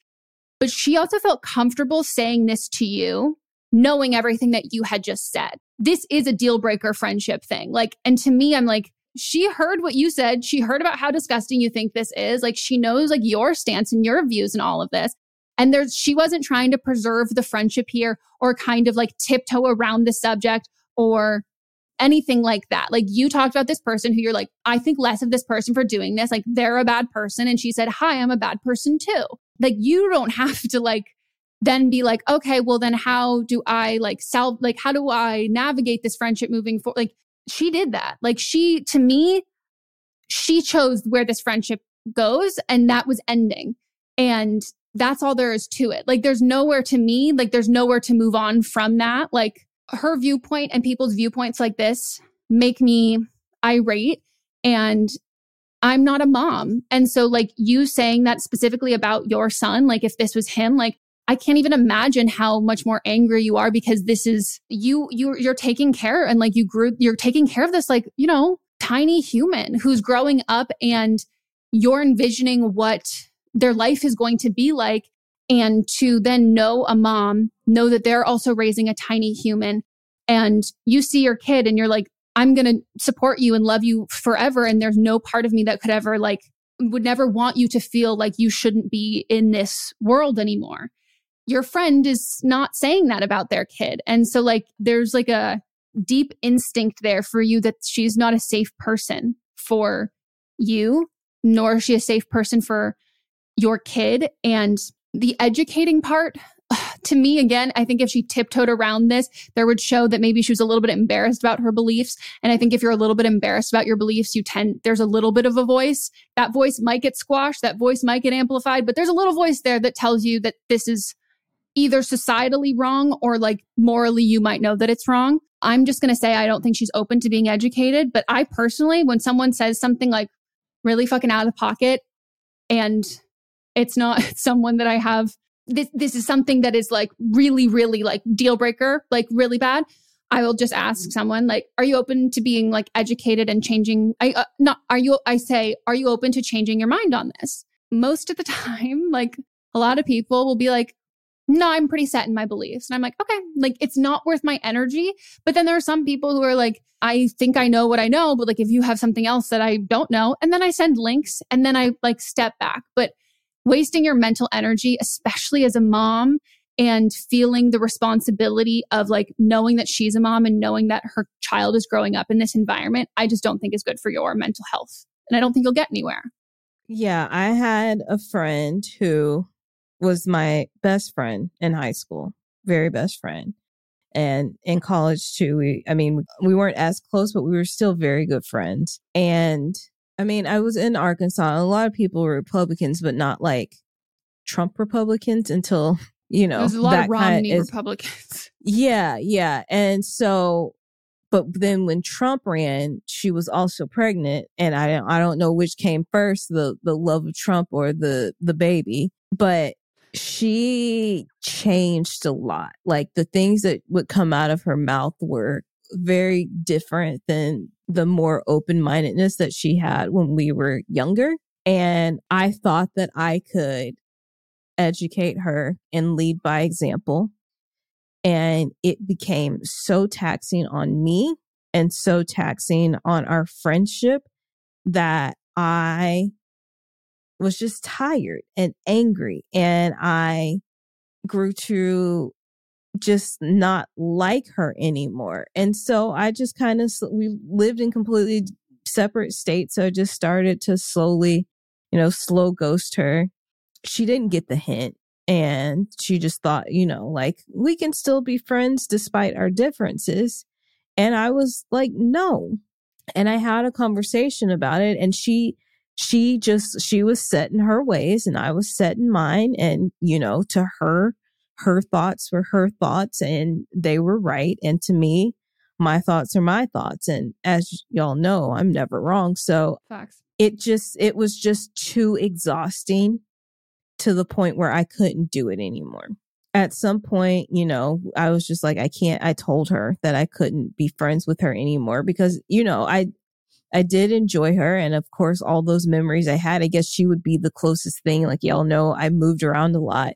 But she also felt comfortable saying this to you knowing everything that you had just said. This is a deal breaker friendship thing. Like, and to me, I'm like, she heard what you said. She heard about how disgusting you think this is. Like, she knows like your stance and your views and all of this. And there's, she wasn't trying to preserve the friendship here or kind of like tiptoe around the subject or anything like that. Like you talked about this person who you're like, I think less of this person for doing this. Like they're a bad person. And she said, Hi, I'm a bad person too. Like you don't have to like then be like, okay, well then how do I like self like how do I navigate this friendship moving forward? Like she did that. Like she to me, she chose where this friendship goes and that was ending. And that's all there is to it. Like there's nowhere to me, like there's nowhere to move on from that. Like her viewpoint and people's viewpoints like this make me irate and I'm not a mom. And so like you saying that specifically about your son, like if this was him, like I can't even imagine how much more angry you are because this is you you you're taking care and like you grew you're taking care of this like, you know, tiny human who's growing up and you're envisioning what their life is going to be like. And to then know a mom, know that they're also raising a tiny human. And you see your kid and you're like, I'm going to support you and love you forever. And there's no part of me that could ever like, would never want you to feel like you shouldn't be in this world anymore. Your friend is not saying that about their kid. And so, like, there's like a deep instinct there for you that she's not a safe person for you, nor is she a safe person for your kid. And the educating part to me again i think if she tiptoed around this there would show that maybe she was a little bit embarrassed about her beliefs. And i think if you're a little bit embarrassed about your beliefs you tend there's a little bit of a voice. That voice might get squashed that voice might get amplified but there's a little voice there that tells you that this is either societally wrong or like morally you might know that it's wrong i'm just going to say i don't think she's open to being educated but i personally when someone says something like really fucking out of pocket and it's not someone that I have. This, this is something that is like really, really like deal breaker, like really bad. I will just ask someone like, are you open to being like educated and changing? I, uh, not, are you, I say, are you open to changing your mind on this? Most of the time, like a lot of people will be like, no, I'm pretty set in my beliefs. And I'm like, okay, like it's not worth my energy. But then there are some people who are like, I think I know what I know, but like if you have something else that I don't know, and then I send links and then I like step back. But wasting your mental energy, especially as a mom and feeling the responsibility of like knowing that she's a mom and knowing that her child is growing up in this environment, I just don't think is good for your mental health. And I don't think you'll get anywhere. Yeah, I had a friend who was my best friend in high school, very best friend. And in college too, we, I mean, we weren't as close, but we were still very good friends. And I mean, I was in Arkansas. A lot of people were Republicans, but not like Trump Republicans until you know there's a lot of Romney is, Republicans. Yeah, yeah, and so, but then when Trump ran, she was also pregnant, and I don't, I don't know which came first, the the love of Trump or the the baby, but she changed a lot. Like the things that would come out of her mouth were very different than the more open mindedness that she had when we were younger. And I thought that I could educate her and lead by example. And it became so taxing on me and so taxing on our friendship that I was just tired and angry. And I grew to just not like her anymore. And so I just kind of, we lived in completely separate states. So I just started to slowly, you know, slow ghost her. She didn't get the hint. And she just thought, you know, like we can still be friends despite our differences. And I was like, no. And I had a conversation about it. And she, she just, she was set in her ways and I was set in mine. And, you know, to her, her thoughts were her thoughts and they were right. And to me, my thoughts are my thoughts. And as y'all know, I'm never wrong. So Facts. it just, it was just too exhausting to the point where I couldn't do it anymore. At some point, you know, I was just like, I can't, I told her that I couldn't be friends with her anymore because, you know, I, I did enjoy her. And of course, all those memories I had, I guess she would be the closest thing. Like y'all know, I moved around a lot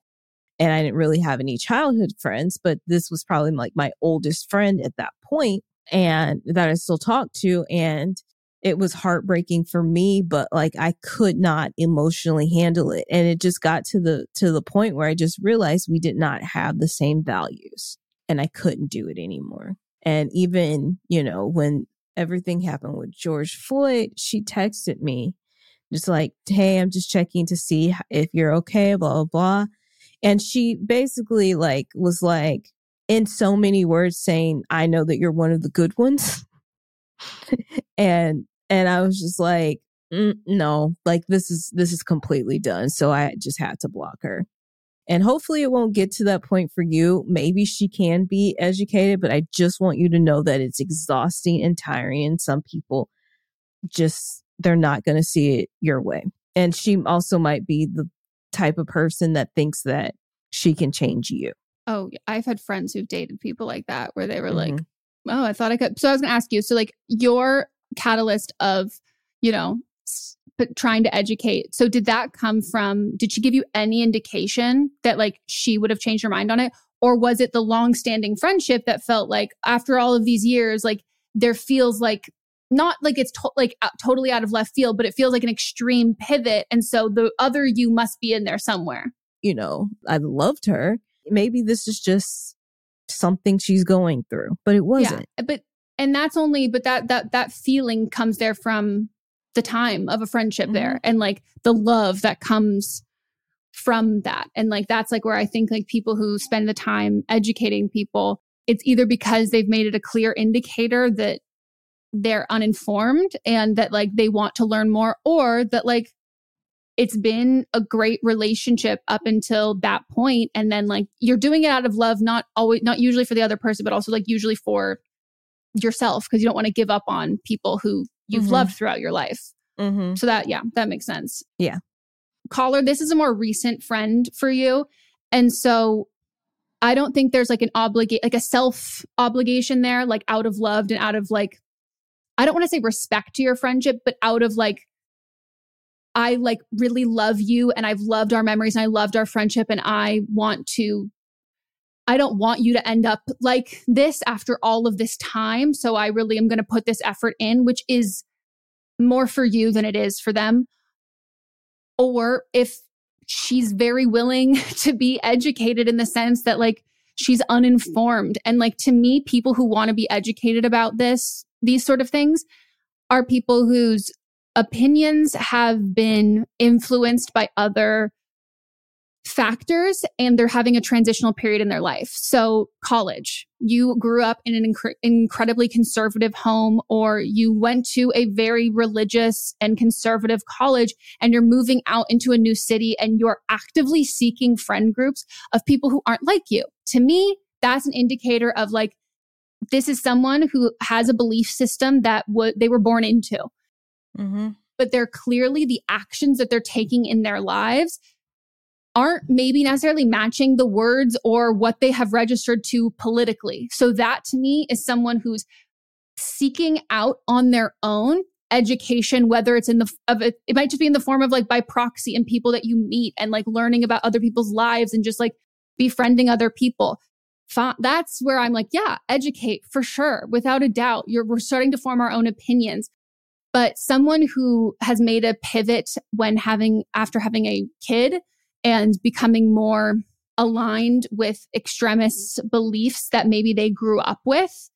and I didn't really have any childhood friends, but this was probably like my oldest friend at that point and that I still talk to. And it was heartbreaking for me, but like I could not emotionally handle it. And it just got to the, to the point where I just realized we did not have the same values and I couldn't do it anymore. And even, you know, when everything happened with George Floyd, she texted me just like, Hey, I'm just checking to see if you're okay, blah, blah, blah. And she basically like was like, in so many words saying, I know that you're one of the good ones. and, and I was just like, mm, no, like this is, this is completely done. So I just had to block her. And hopefully it won't get to that point for you. Maybe she can be educated, but I just want you to know that it's exhausting and tiring. And some people just, they're not going to see it your way. And she also might be the type of person that thinks that she can change you. Oh, I've had friends who've dated people like that where they were mm-hmm. like, oh, I thought I could. So I was going to ask you. So, like, your catalyst of, you know, but trying to educate. So did that come from did she give you any indication that like she would have changed her mind on it or was it the long-standing friendship that felt like after all of these years like there feels like not like it's to- like totally out of left field but it feels like an extreme pivot and so the other you must be in there somewhere. You know, I loved her. Maybe this is just something she's going through, but it wasn't. Yeah, but and that's only but that that that feeling comes there from the time of a friendship mm-hmm. there and like the love that comes from that. And like that's like where I think like people who spend the time educating people, it's either because they've made it a clear indicator that they're uninformed and that like they want to learn more or that like it's been a great relationship up until that point and then like you're doing it out of love not always not usually for the other person but also like usually for yourself because you don't want to give up on people who you've mm-hmm. loved throughout your life. Mm-hmm. So that, yeah, that makes sense. Yeah. Caller, this is a more recent friend for you. And so I don't think there's like an obligate, like a self obligation there, like out of loved and out of like, I don't want to say respect to your friendship, but out of like, I like really love you and I've loved our memories and I loved our friendship and I want to I don't want you to end up like this after all of this time. So I really am going to put this effort in, which is more for you than it is for them. Or if she's very willing to be educated in the sense that like she's uninformed. And like to me, people who want to be educated about this, these sort of things are people whose opinions have been influenced by other factors and they're having a transitional period in their life. So, college, you grew up in an inc- incredibly conservative home, or you went to a very religious and conservative college, and you're moving out into a new city and you're actively seeking friend groups of people who aren't like you. To me, that's an indicator of like, this is someone who has a belief system that w- they were born into. Mm-hmm. But they're clearly the actions that they're taking in their lives aren't maybe necessarily matching the words or what they have registered to politically. So that to me is someone who's seeking out on their own education whether it's in the of it, it might just be in the form of like by proxy and people that you meet and like learning about other people's lives and just like befriending other people. That's where i'm like yeah educate for sure without a doubt. You're we're starting to form our own opinions. But someone who has made a pivot when having after having a kid and becoming more aligned with extremist beliefs that maybe they grew up with.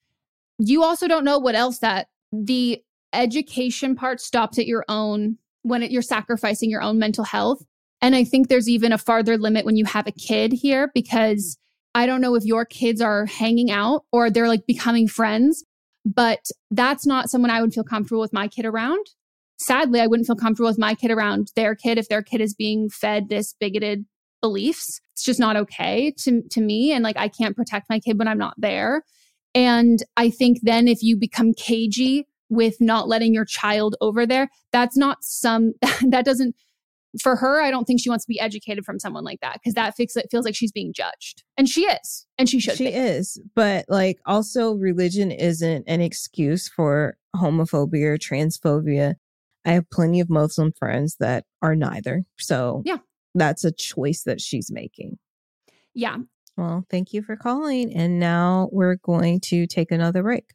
You also don't know what else that the education part stops at your own when it, you're sacrificing your own mental health. And I think there's even a farther limit when you have a kid here because I don't know if your kids are hanging out or they're like becoming friends, but that's not someone I would feel comfortable with my kid around sadly, I wouldn't feel comfortable with my kid around their kid if their kid is being fed this bigoted beliefs. It's just not okay to, to me. And like, I can't protect my kid when I'm not there. And I think then if you become cagey with not letting your child over there, that's not some, that doesn't, for her, I don't think she wants to be educated from someone like that because that fix, it feels like she's being judged. And she is. And she should She be. is. But like also religion isn't an excuse for homophobia or transphobia. I have plenty of Muslim friends that are neither. So yeah, that's a choice that she's making. Yeah. Well, thank you for calling. And now we're going to take another break.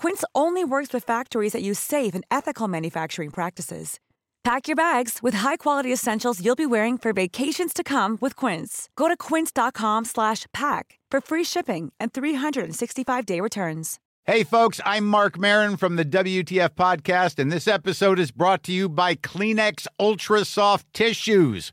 Quince only works with factories that use safe and ethical manufacturing practices. Pack your bags with high-quality essentials you'll be wearing for vacations to come with Quince. Go to quince.com/pack for free shipping and 365-day returns. Hey folks, I'm Marc Maron from the WTF podcast and this episode is brought to you by Kleenex Ultra Soft Tissues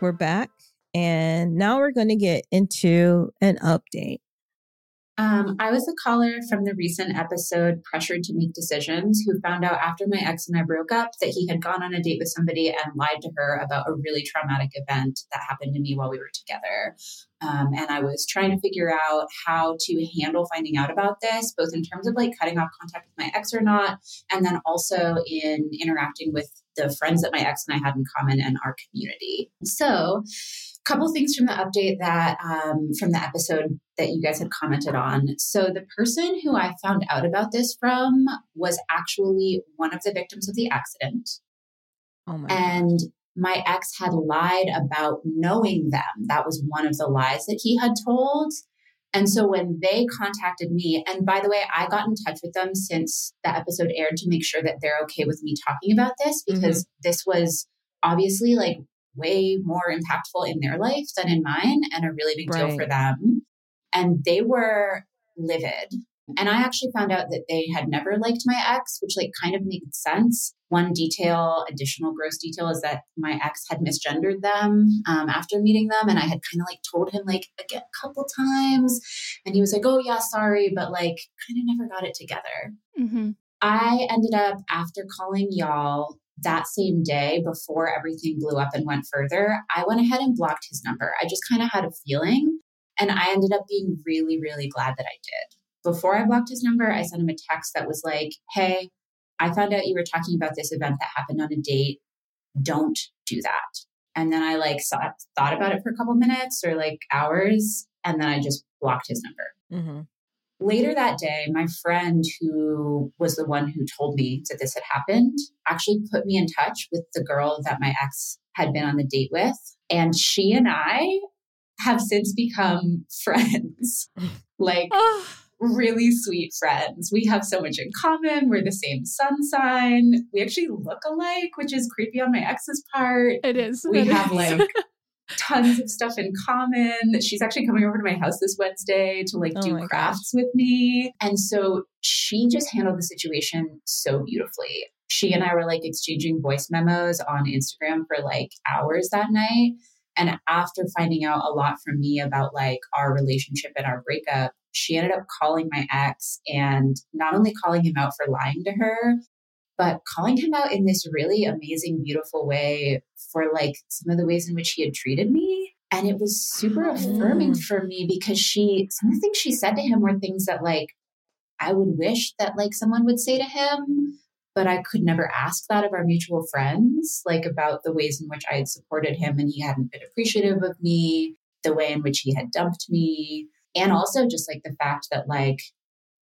We're back, and now we're going to get into an update. Um, I was a caller from the recent episode Pressured to Make Decisions who found out after my ex and I broke up that he had gone on a date with somebody and lied to her about a really traumatic event that happened to me while we were together. Um, and I was trying to figure out how to handle finding out about this, both in terms of like cutting off contact with my ex or not, and then also in interacting with the friends that my ex and I had in common and our community. So, a couple things from the update that um, from the episode that you guys had commented on. So the person who I found out about this from was actually one of the victims of the accident. Oh my and my ex had lied about knowing them. That was one of the lies that he had told. And so when they contacted me, and by the way, I got in touch with them since the episode aired to make sure that they're okay with me talking about this because mm-hmm. this was obviously like way more impactful in their life than in mine and a really big right. deal for them. And they were livid. And I actually found out that they had never liked my ex, which like kind of made sense. One detail, additional gross detail, is that my ex had misgendered them um, after meeting them, and I had kind of like told him like a couple times, and he was like, "Oh yeah, sorry," but like kind of never got it together. Mm-hmm. I ended up after calling y'all that same day before everything blew up and went further, I went ahead and blocked his number. I just kind of had a feeling. And I ended up being really, really glad that I did. Before I blocked his number, I sent him a text that was like, Hey, I found out you were talking about this event that happened on a date. Don't do that. And then I like saw, thought about it for a couple minutes or like hours. And then I just blocked his number. Mm-hmm. Later that day, my friend who was the one who told me that this had happened actually put me in touch with the girl that my ex had been on the date with. And she and I have since become friends. like, really sweet friends. We have so much in common. We're the same sun sign. We actually look alike, which is creepy on my ex's part. It is. We It have is. like tons of stuff in common. She's actually coming over to my house this Wednesday to like Oh do my gosh. crafts with me. And so she just handled the situation so beautifully. She and I were like exchanging voice memos on Instagram for like hours that night. And after finding out a lot from me about like our relationship and our breakup, she ended up calling my ex and not only calling him out for lying to her, but calling him out in this really amazing, beautiful way for like some of the ways in which he had treated me. And it was super oh. affirming for me because she, some of the things she said to him were things that like I would wish that like someone would say to him, but I could never ask that of our mutual friends, like about the ways in which I had supported him and he hadn't been appreciative of me, the way in which he had dumped me. And mm-hmm. also just like the fact that like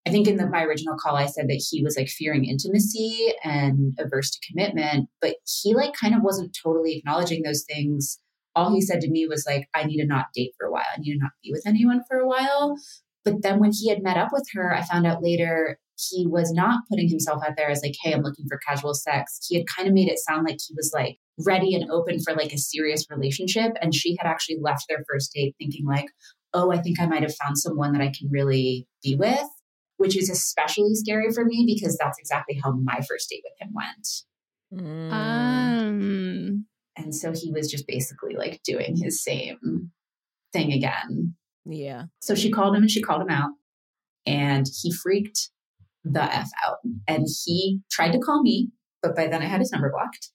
I think in the, my original call, I said that he was like fearing intimacy and averse to commitment, but he like kind of wasn't totally acknowledging those things. All he said to me was like, I need to not date for a while. I need to not be with anyone for a while. But then when he had met up with her, I found out later he was not putting himself out there as like, hey, I'm looking for casual sex. He had kind of made it sound like he was like ready and open for like a serious relationship. And she had actually left their first date thinking like, oh, I think I might have found someone that I can really be with which is especially scary for me because that's exactly how my first date with him went. Um, And so he was just basically like doing his same thing again. Yeah. So she called him and she called him out and he freaked the F out. And he tried to call me, but by then I had his number blocked.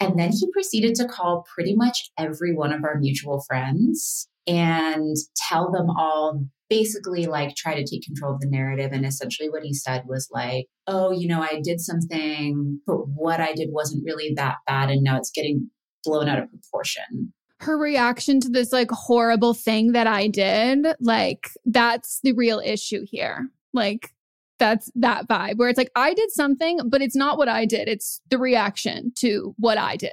And then he proceeded to call pretty much every one of our mutual friends and tell them all basically like try to take control of the narrative. And essentially what he said was like, oh, you know, I did something, but what I did wasn't really that bad. And now it's getting blown out of proportion. her reaction to this like horrible thing that I did, like that's the real issue here. Like that's that vibe where it's like I did something, but it's not what I did. It's the reaction to what I did.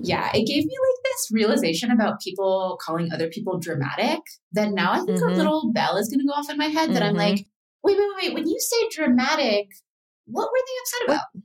Yeah, it gave me like this realization about people calling other people dramatic that now I think a Mhm. little bell is going to go off in my head that I'm Mhm. like, wait, wait, wait, when you say dramatic, what were they upset about?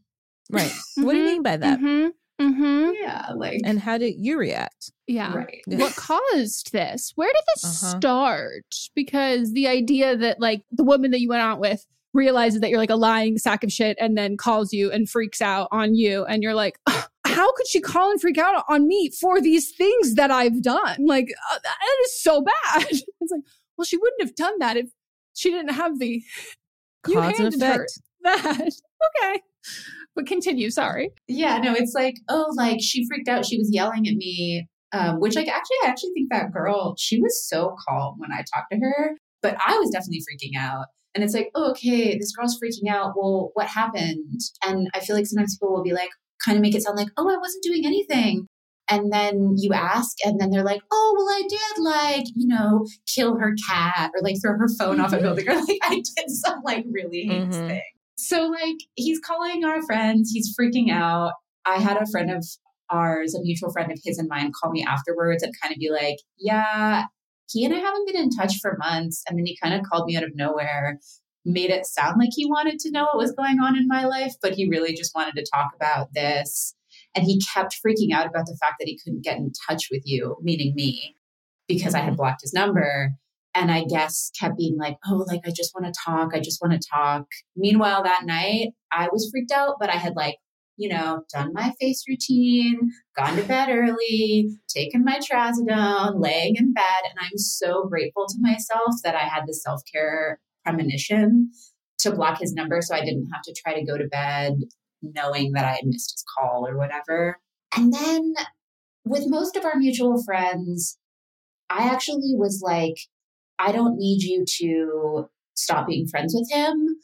Right. What do you mean by that? Mm-hmm. Mm-hmm. Yeah, like And how did you react? Yeah. Right. What caused this? Where did this Uh-huh. start? Because the idea that like the woman that you went out with realizes that you're like a lying sack of shit and then calls you and freaks out on you and you're like "Ugh, how could she call and freak out on me for these things that I've done? Like uh, that is so bad. It's like, well, she wouldn't have done that if she didn't have the you Cause and handed her effect. that. okay. But continue, sorry. Yeah, no, it's like, oh, like she freaked out. She was yelling at me. Um, which like actually I actually think that girl, she was so calm when I talked to her, but I was definitely freaking out. And it's like, oh, okay, this girl's freaking out. Well, what happened? And I feel like sometimes people will be like, kind of make it sound like, oh, I wasn't doing anything. And then you ask, and then they're like, oh, well, I did like, you know, kill her cat or like throw her phone off a building or like I did some like really heinous Mhm. thing. So like he's calling our friends, he's freaking out. I had a friend of ours, a mutual friend of his and mine, call me afterwards and kind of be like, yeah, he and I haven't been in touch for months. And then he kind of called me out of nowhere, made it sound like he wanted to know what was going on in my life, but he really just wanted to talk about this. And he kept freaking out about the fact that he couldn't get in touch with you, meaning me, because I had mm-hmm. blocked his number. And I guess kept being like, oh, like, I just want to talk. I just want to talk. Meanwhile, that night, I was freaked out, but I had like, you know, done my face routine, gone to bed early, taken my trazodone, laying in bed. And I'm so grateful to myself that I had the self care premonition to block his number so I didn't have to try to go to bed knowing that I had missed his call or whatever. And then with most of our mutual friends, I actually was like, I don't need you to stop being friends with him.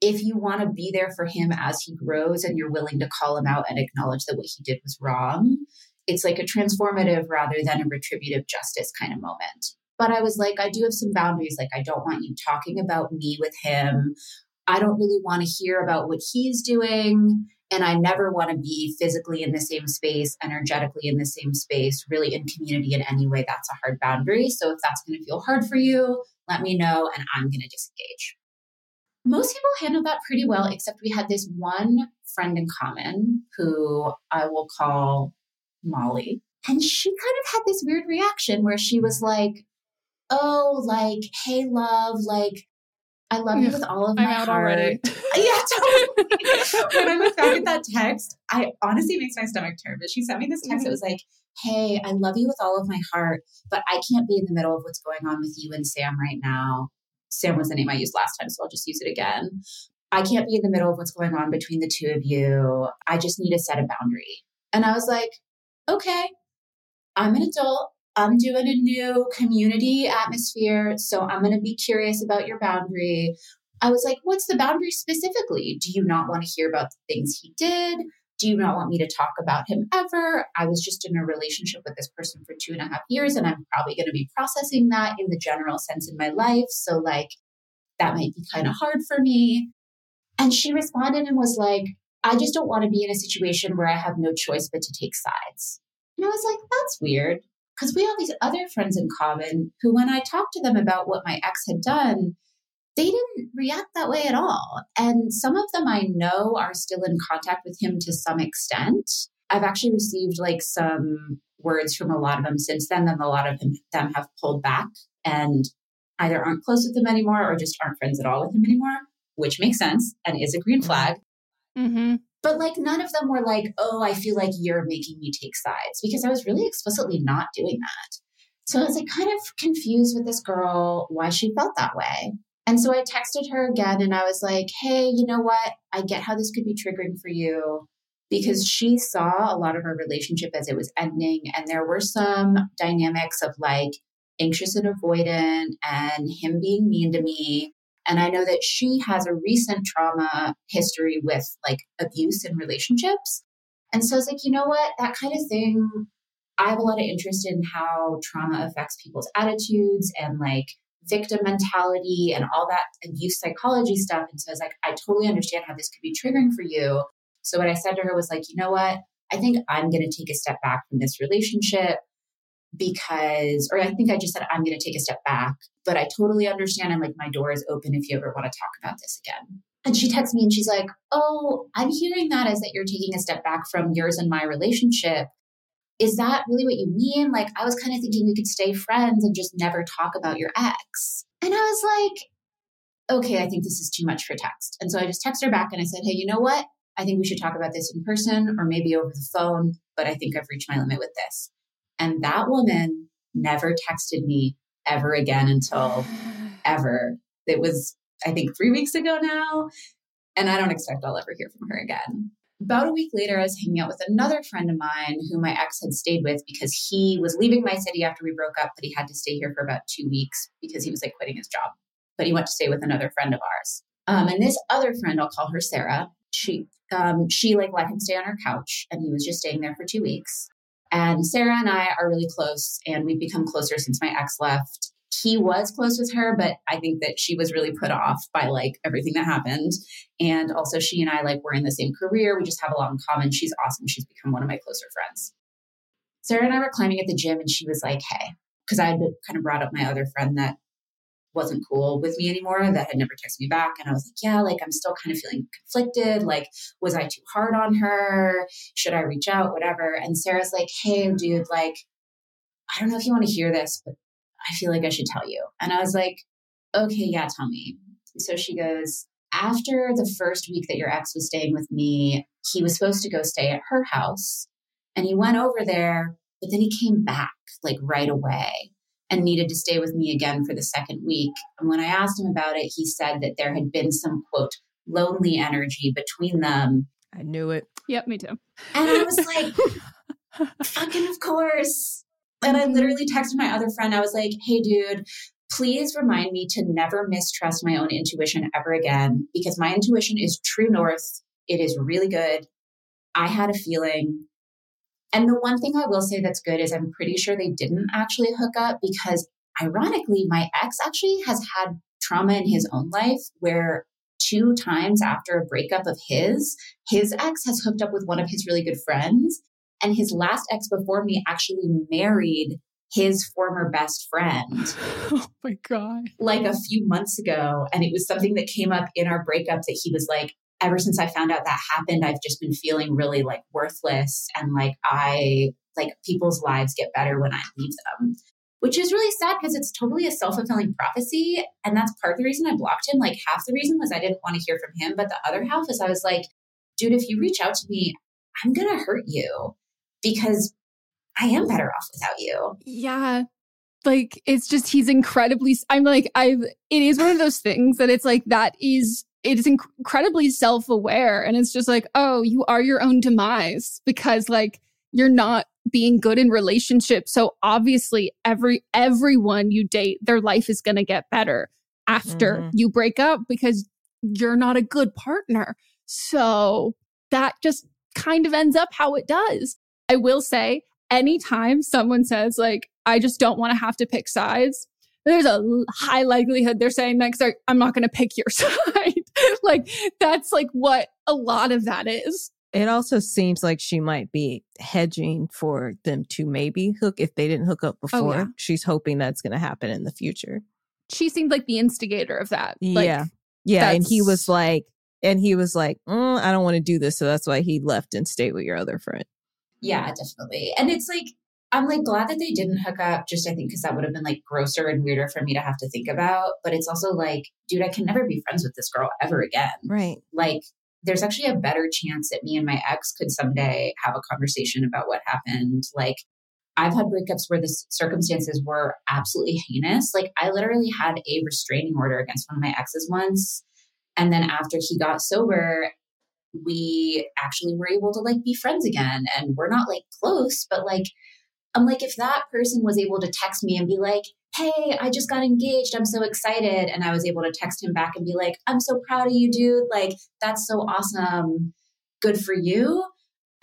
If you want to be there for him as he grows and you're willing to call him out and acknowledge that what he did was wrong, it's like a transformative rather than a retributive justice kind of moment. But I was like, I do have some boundaries. Like, I don't want you talking about me with him. I don't really want to hear about what he's doing. And I never want to be physically in the same space, energetically in the same space, really in community in any way. That's a hard boundary. So if that's going to feel hard for you, let me know and I'm going to disengage. Most people handled that pretty well, except we had this one friend in common who I will call Molly. And she kind of had this weird reaction where she was like, Oh, like, hey, love, like, I love you with all of my heart. already. yeah, totally. when I look back at that text, I honestly makes my stomach turn. But she sent me this text that was like, "Hey, I love you with all of my heart, but I can't be in the middle of what's going on with you and Sam right now." Sam was the name I used last time, so I'll just use it again. I can't be in the middle of what's going on between the two of you. I just need to set a boundary. And I was like, okay, I'm an adult. I'm doing a new community atmosphere. So I'm going to be curious about your boundary. I was like, what's the boundary specifically? Do you not want to hear about the things he did? Do you not want me to talk about him ever? I was just in a relationship with this person for two and a half years, and I'm probably going to be processing that in the general sense in my life. So, like, that might be kind of hard for me. And she responded and was like, I just don't want to be in a situation where I have no choice but to take sides. And I was like, that's weird because we have these other friends in common who, when I talked to them about what my ex had done, they didn't react that way at all. And some of them I know are still in contact with him to some extent. I've actually received like some words from a lot of them since then, and a lot of them have pulled back and either aren't close with him anymore or just aren't friends at all with him anymore, which makes sense and is a green flag. Mm-hmm. But like none of them were like, oh, I feel like you're making me take sides because I was really explicitly not doing that. So I was like kind of confused with this girl, why she felt that way. And so I texted her again and I was like, hey, you know what? I get how this could be triggering for you because she saw a lot of our relationship as it was ending. And there were some dynamics of like anxious and avoidant and him being mean to me. And I know that she has a recent trauma history with like abuse in relationships. And so I was like, you know what? That kind of thing, I have a lot of interest in how trauma affects people's attitudes and like victim mentality and all that abuse psychology stuff. And so I was like, I totally understand how this could be triggering for you. So what I said to her was like, you know what? I think I'm going to take a step back from this relationship because, or I think I just said, I'm going to take a step back, but I totally understand. I'm like, my door is open if you ever want to talk about this again. And she texts me and she's like, Oh, I'm hearing that as that you're taking a step back from yours and my relationship. Is that really what you mean? Like, I was kind of thinking we could stay friends and just never talk about your ex. And I was like, Okay, I think this is too much for text. And so I just texted her back and I said, Hey, you know what? I think we should talk about this in person or maybe over the phone, but I think I've reached my limit with this. And that woman never texted me ever again until ever. It was, I think, three weeks ago now. And I don't expect I'll ever hear from her again. About a week later, I was hanging out with another friend of mine who my ex had stayed with because he was leaving my city after we broke up, but he had to stay here for about two weeks because he was like quitting his job. But he went to stay with another friend of ours. Um, and this other friend, I'll call her Sarah. She um, she like let him stay on her couch, and he was just staying there for two weeks. And Sarah and I are really close, and we've become closer since my ex left. He was close with her, but I think that she was really put off by like everything that happened. And also, she and I like we're in the same career. We just have a lot in common. She's awesome. She's become one of my closer friends. Sarah and I were climbing at the gym, and she was like, "Hey," because I had kind of brought up my other friend that wasn't cool with me anymore that had never texted me back and i was like yeah like i'm still kind of feeling conflicted like was i too hard on her? Should i reach out? whatever. And sarah's like hey dude like i don't know if you want to hear this but i feel like i should tell you. And i was like okay yeah tell me. So she goes after the first week that your ex was staying with me he was supposed to go stay at her house and he went over there but then he came back like right away and needed to stay with me again for the second week. And when I asked him about it, he said that there had been some quote, lonely energy between them. I knew it. Yep, me too. And I was like, fucking of course. And I mm-hmm. literally texted my other friend. I was like, hey, dude, please remind me to never mistrust my own intuition ever again because my intuition is true north. It is really good. I had a feeling and the one thing I will say that's good is I'm pretty sure they didn't actually hook up because ironically, my ex actually has had trauma in his own life where two times after a breakup of his, his ex has hooked up with one of his really good friends. And his last ex before me actually married his former best friend. Oh my God. Like a few months ago. And it was something that came up in our breakup that he was like, ever since I found out that happened, I've just been feeling really like worthless and like I like people's lives get better when I leave them. Which is really sad because it's totally a self fulfilling prophecy. And that's part of the reason I blocked him. Like, half the reason was I didn't want to hear from him. But the other half is I was like, dude, if you reach out to me, I'm going to hurt you because I am better off without you. Yeah. Like it's just he's incredibly I'm like I've it is one of those things that it's like that is it is inc- incredibly self-aware and it's just like oh you are your own demise because like you're not being good in relationships. So obviously every everyone you date their life is going to get better after Mhm. you break up because you're not a good partner. So that just kind of ends up how it does. I will say anytime someone says like i just don't want to have to pick sides there's a high likelihood they're saying that because i'm not going to pick your side like that's like what a lot of that is It also seems like she might be hedging for them to maybe hook if they didn't hook up before. yeah. She's hoping that's going to happen in the future. she seemed like the instigator of that like, yeah. Yeah. And he was like, and he was like, "Mm, I don't want to do this. So that's why he left and stayed with your other friend. Yeah, definitely. And it's like, I'm like glad that they didn't hook up, just I think because that would have been like grosser and weirder for me to have to think about. But it's also like, dude, I can never be friends with this girl ever again. Right. Like, there's actually a better chance that me and my ex could someday have a conversation about what happened. Like, I've had breakups where the circumstances were absolutely heinous. Like, I literally had a restraining order against one of my exes once. And then after he got sober, we actually were able to like be friends again. And we're not like close, but like, I'm like, if that person was able to text me and be like, hey, I just got engaged. I'm so excited. And I was able to text him back and be like, I'm so proud of you, dude. Like, that's so awesome. Good for you.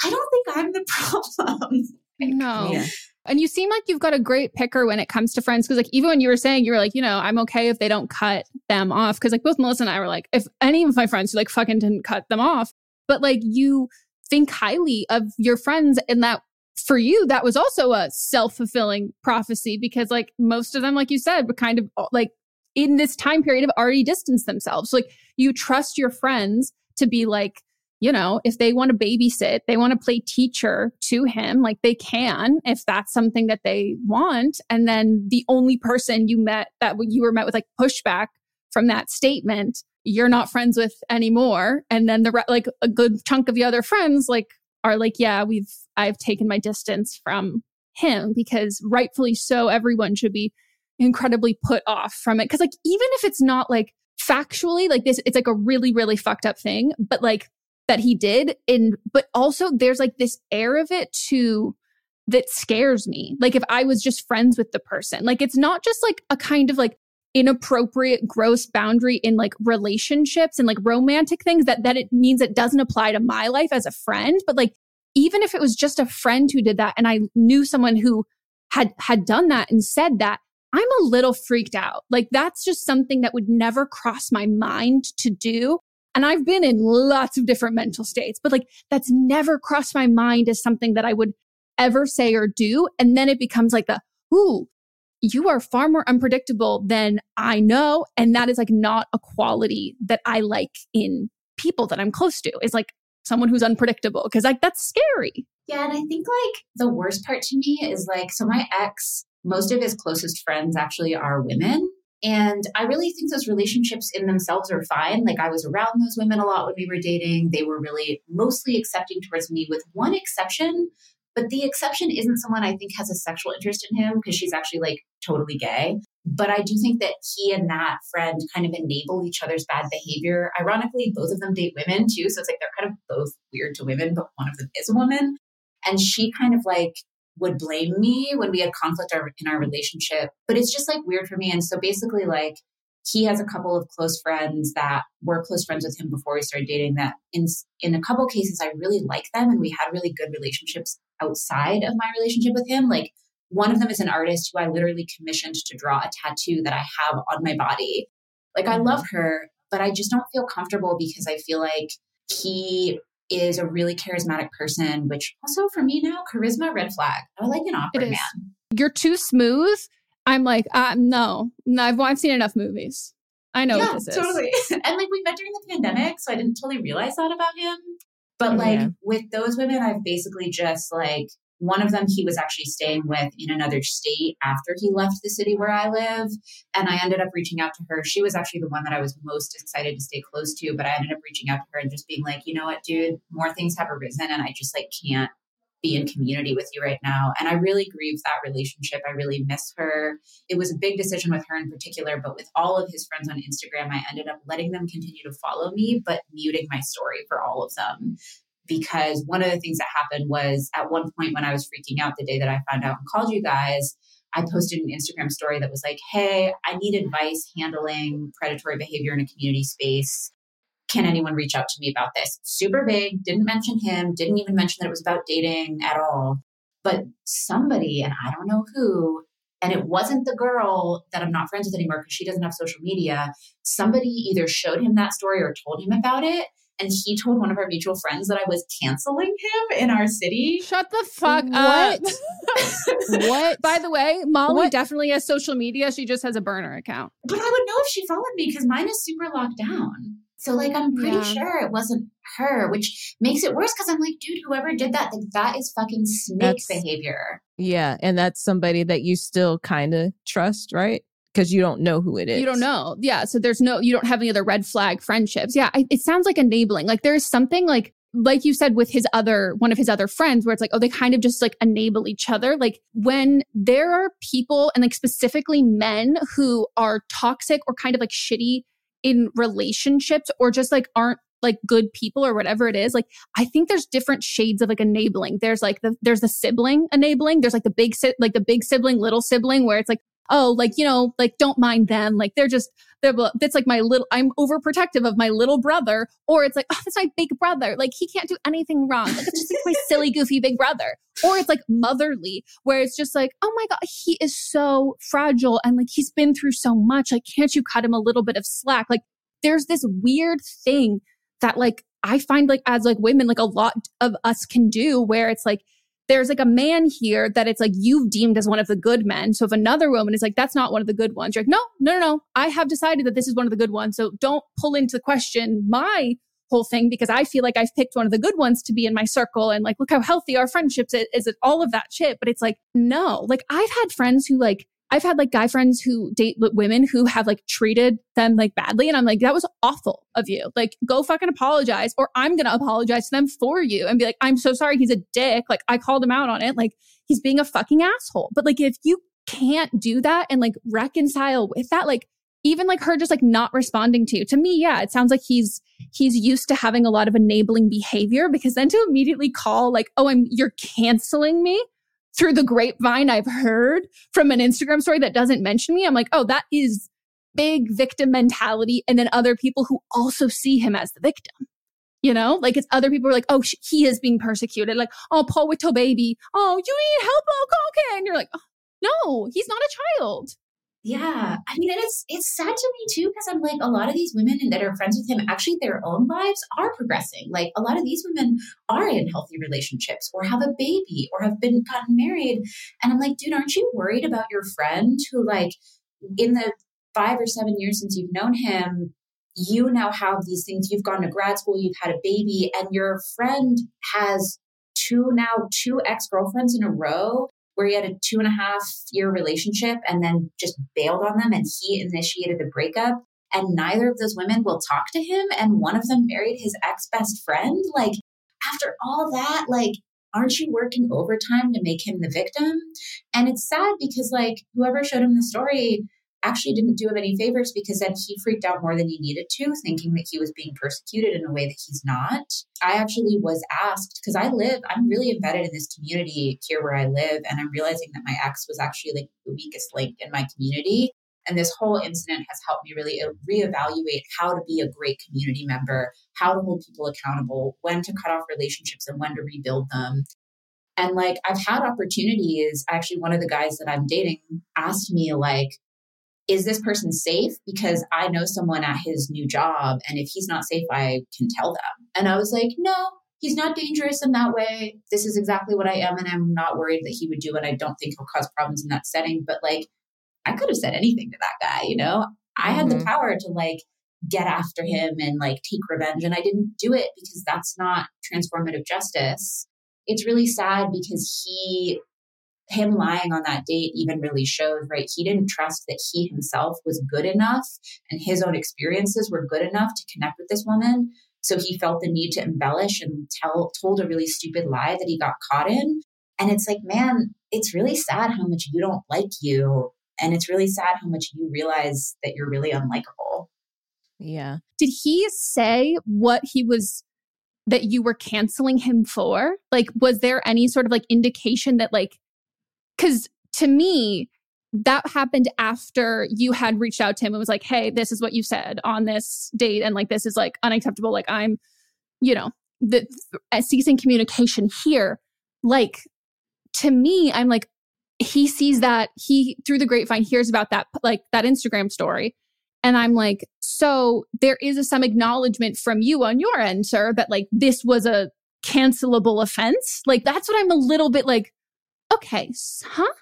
I don't think I'm the problem. no Yeah. and you seem like you've got a great picker when it comes to friends because like even when you were saying you were like you know i'm okay if they don't cut them off because like both Melisa and i were like if any of my friends who like fucking didn't cut them off but like you think highly of your friends and that for you that was also a self-fulfilling prophecy because like most of them like you said were kind of uh, like in this time period have already distanced themselves. Like you trust your friends to be like you know if they want to babysit they want to play teacher to him like they can if that's something that they want. And then the only person you met that you were met with like pushback from that statement you're not friends with anymore. And then the like a good chunk of the other friends like are like yeah we've i've taken my distance from him because rightfully so everyone should be incredibly put off from it. Because like even if it's not like factually like this it's like a really really fucked up thing but like that he did and but also there's like this air of it too that scares me. Like if i was just friends with the person like it's not just like a kind of like inappropriate gross boundary in like relationships and like romantic things that that it means it doesn't apply to my life as a friend but like even if it was just a friend who did that and i knew someone who had had done that and said that i'm a little freaked out. Like that's just something that would never cross my mind to do. And i've been in lots of different mental states but like that's never crossed my mind as something that i would ever say or do. And then it becomes like the ooh you are far more unpredictable than I know. And that is like not a quality that I like in people that I'm close to, is like someone who's unpredictable. Cause like that's scary. Yeah, and I think like the worst part to me is like, so my ex, most of his closest friends actually are women. And I really think those relationships in themselves are fine. Like, I was around those women a lot when we were dating. They were really mostly accepting towards me, with one exception. But the exception isn't someone I think has a sexual interest in him because she's actually like totally gay. But I do think that he and that friend kind of enable each other's bad behavior. Ironically, both of them date women too. So it's like they're kind of both weird to women, but one of them is a woman. And she kind of like would blame me when we had conflict in our relationship. But it's just like weird for me. And so basically, like, he has a couple of close friends that were close friends with him before we started dating that in in a couple cases I really like them and we had really good relationships outside of my relationship with him like one of them is an artist who I literally commissioned to draw a tattoo that I have on my body like I love her but I just don't feel comfortable because I feel like he is a really charismatic person, which also for me now, charisma red flag. I like an awkward man. You're too smooth. I'm like, uh, no, no, I've, I've seen enough movies. I know yeah, what this totally. is. and like we met during the pandemic, so I didn't totally realize that about him. But like Yeah. with those women, I've basically just like one of them he was actually staying with in another state after he left the city where I live. And I ended up reaching out to her. She was actually the one that I was most excited to stay close to, but I ended up reaching out to her and just being like, you know what, dude, more things have arisen and I just like can't be in community with you right now. And I really grieve that relationship. I really miss her. It was a big decision with her in particular, but with all of his friends on Instagram, I ended up letting them continue to follow me, but muting my story for all of them. Because one of the things that happened was at one point when I was freaking out the day that I found out and called you guys, I posted an Instagram story that was like, Hey, I need advice handling predatory behavior in a community space can anyone reach out to me about this? Super vague, didn't mention him, didn't even mention that it was about dating at all. But somebody, and I don't know who, and it wasn't the girl that I'm not friends with anymore because she doesn't have social media. Somebody either showed him that story or told him about it. And he told one of our mutual friends that I was canceling him in our city. Shut the fuck up. what? By the way, Molly definitely has social media. She just has a burner account. But I would know if she followed me because mine is super locked down. So like I'm pretty Yeah. sure it wasn't her, which makes it worse because I'm like, dude, whoever did that, like that is fucking snake That's- behavior. Yeah, and that's somebody that you still kind of trust, right? Because you don't know who it is. You don't know. Yeah. So there's no, you don't have any other red flag friendships. Yeah. I, it sounds like enabling. Like there's something like, like you said with his other, one of his other friends, where it's like, oh, they kind of just like enable each other. Like when there are people and like specifically men who are toxic or kind of like shitty in relationships or just like aren't like good people or whatever it is like i think there's different shades of like enabling there's like the there's the sibling enabling there's like the big si- like the big sibling little sibling where it's like oh like you know like don't mind them. Like they're just they're that's like my little i'm overprotective of my little brother or it's like oh that's my big brother. Like he can't do anything wrong. Like it's just like my silly goofy big brother. Or it's like motherly where it's just like oh my god he is so fragile and like he's been through so much. Like can't you cut him a little bit of slack? Like there's this weird thing that like I find like as like women like a lot of us can do where it's like there's like a man here that it's like you've deemed as one of the good men. So if another woman is like that's not one of the good ones, you're like no, no, no, no. I have decided that this is one of the good ones. So don't pull into question my whole thing because I feel like I've picked one of the good ones to be in my circle and like look how healthy our friendships is, is it all of that shit. But it's like no, like I've had friends who like I've had like guy friends who date women who have like treated them like badly. And I'm like, that was awful of you. Like, go fucking apologize, or I'm going to apologize to them for you and be like, I'm so sorry. He's a dick. Like, I called him out on it. Like, he's being a fucking asshole. But like, if you can't do that and like reconcile with that, like, even like her just like not responding to you to me yeah it sounds like he's he's used to having a lot of enabling behavior because then to immediately call like oh i'm you're canceling me through the grapevine I've heard from an Instagram story that doesn't mention me, I'm like, oh, that is big victim mentality. And then other people who also see him as the victim. You know, like it's other people are like, oh, he is being persecuted. Like, oh, poor little baby. Oh, you need help. Oh, okay. And you're like, oh, no, he's not a child. Yeah. I mean, and it's it's sad to me too, because I'm like, a lot of these women that are friends with him, actually their own lives are progressing. Like a lot of these women are in healthy relationships or have a baby or have been gotten married. And I'm like, dude, aren't you worried about your friend who like in the five or seven years since you've known him, you now have these things. You've gone to grad school, you've had a baby, and your friend has two now two ex-girlfriends in a row where he had a two and a half year relationship and then just bailed on them and he initiated the breakup. And neither of those women will talk to him. And one of them married his ex best friend. Like after all that like aren't you working overtime to make him the victim? And it's sad because like whoever showed him the story actually didn't do him any favors because then he freaked out more than he needed to, thinking that he was being persecuted in a way that he's not. I actually was asked because I live, I'm really embedded in this community here where I live, and I'm realizing that my ex was actually like the weakest link in my community. And this whole incident has helped me really uh, reevaluate how to be a great community member, how to hold people accountable, when to cut off relationships and when to rebuild them. And like I've had opportunities. Actually, one of the guys that I'm dating asked me, like, is this person safe? Because I know someone at his new job, and if he's not safe, I can tell them. And I was like, no, he's not dangerous in that way. This is exactly what I am, and I'm not worried that he would do it. I don't think he'll cause problems in that setting. But like, I could have said anything to that guy, you know? I had the Mhm. power to like get after him and like take revenge, and I didn't do it because that's not transformative justice. It's really sad because he him lying on that date even really shows, right? He didn't trust that he himself was good enough and his own experiences were good enough to connect with this woman. So he felt the need to embellish and tell told a really stupid lie that he got caught in. And it's like, man, it's really sad how much you don't like you. And it's really sad how much you realize that you're really unlikable. Yeah. Did he say what he was that you were canceling him for? Like, was there any sort of like indication that like, because to me, that happened after you had reached out to him and was like, hey, this is what you said on this date. And like, this is like unacceptable. Like, I'm, you know, the ceasing communication here. Like, to me, I'm like, he sees that he through the grapevine hears about that like that Instagram story. And I'm like, so there is some acknowledgement from you on your end, sir, that like this was a cancelable offense. Like that's what I'm a little bit like, okay, huh?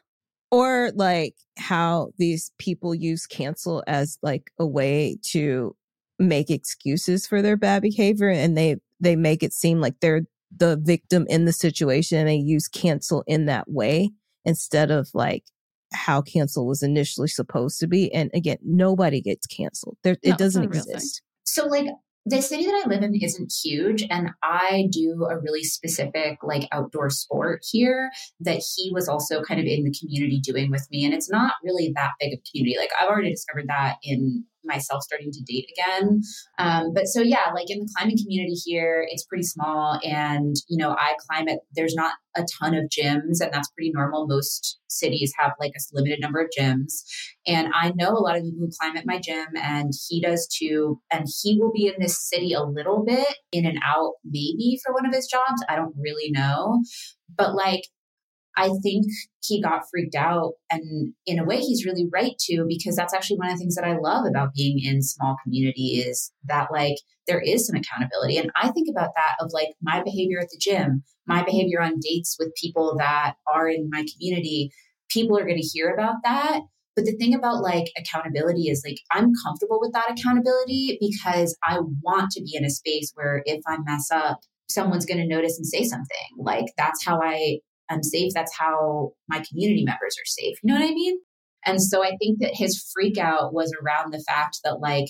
Or like how these people use cancel as like a way to make excuses for their bad behavior and they they make it seem like they're the victim in the situation and they use cancel in that way instead of like how cancel was initially supposed to be and again nobody gets canceled there No, it doesn't it's not a real thing. exist So like the city that I live in isn't huge and I do a really specific like outdoor sport here that he was also kind of in the community doing with me and it's not really that big of a community. Like I've already discovered that in myself starting to date again. Um, but so yeah, like in the climbing community here, it's pretty small and you know, I climb it there's not a ton of gyms and that's pretty normal. Most cities have like a limited number of gyms. And I know a lot of people who climb at my gym, and he does too. And he will be in this city a little bit, in and out, maybe for one of his jobs. I don't really know. But like, I think he got freaked out. And in a way, he's really right to, because that's actually one of the things that I love about being in small community is that like there is some accountability. And I think about that of like my behavior at the gym, my behavior on dates with people that are in my community. People are going to hear about that. But the thing about like accountability is like I'm comfortable with that accountability because I want to be in a space where if I mess up, someone's going to notice and say something. Like that's how I am safe. That's how my community members are safe. You know what I mean? And so I think that his freak out was around the fact that like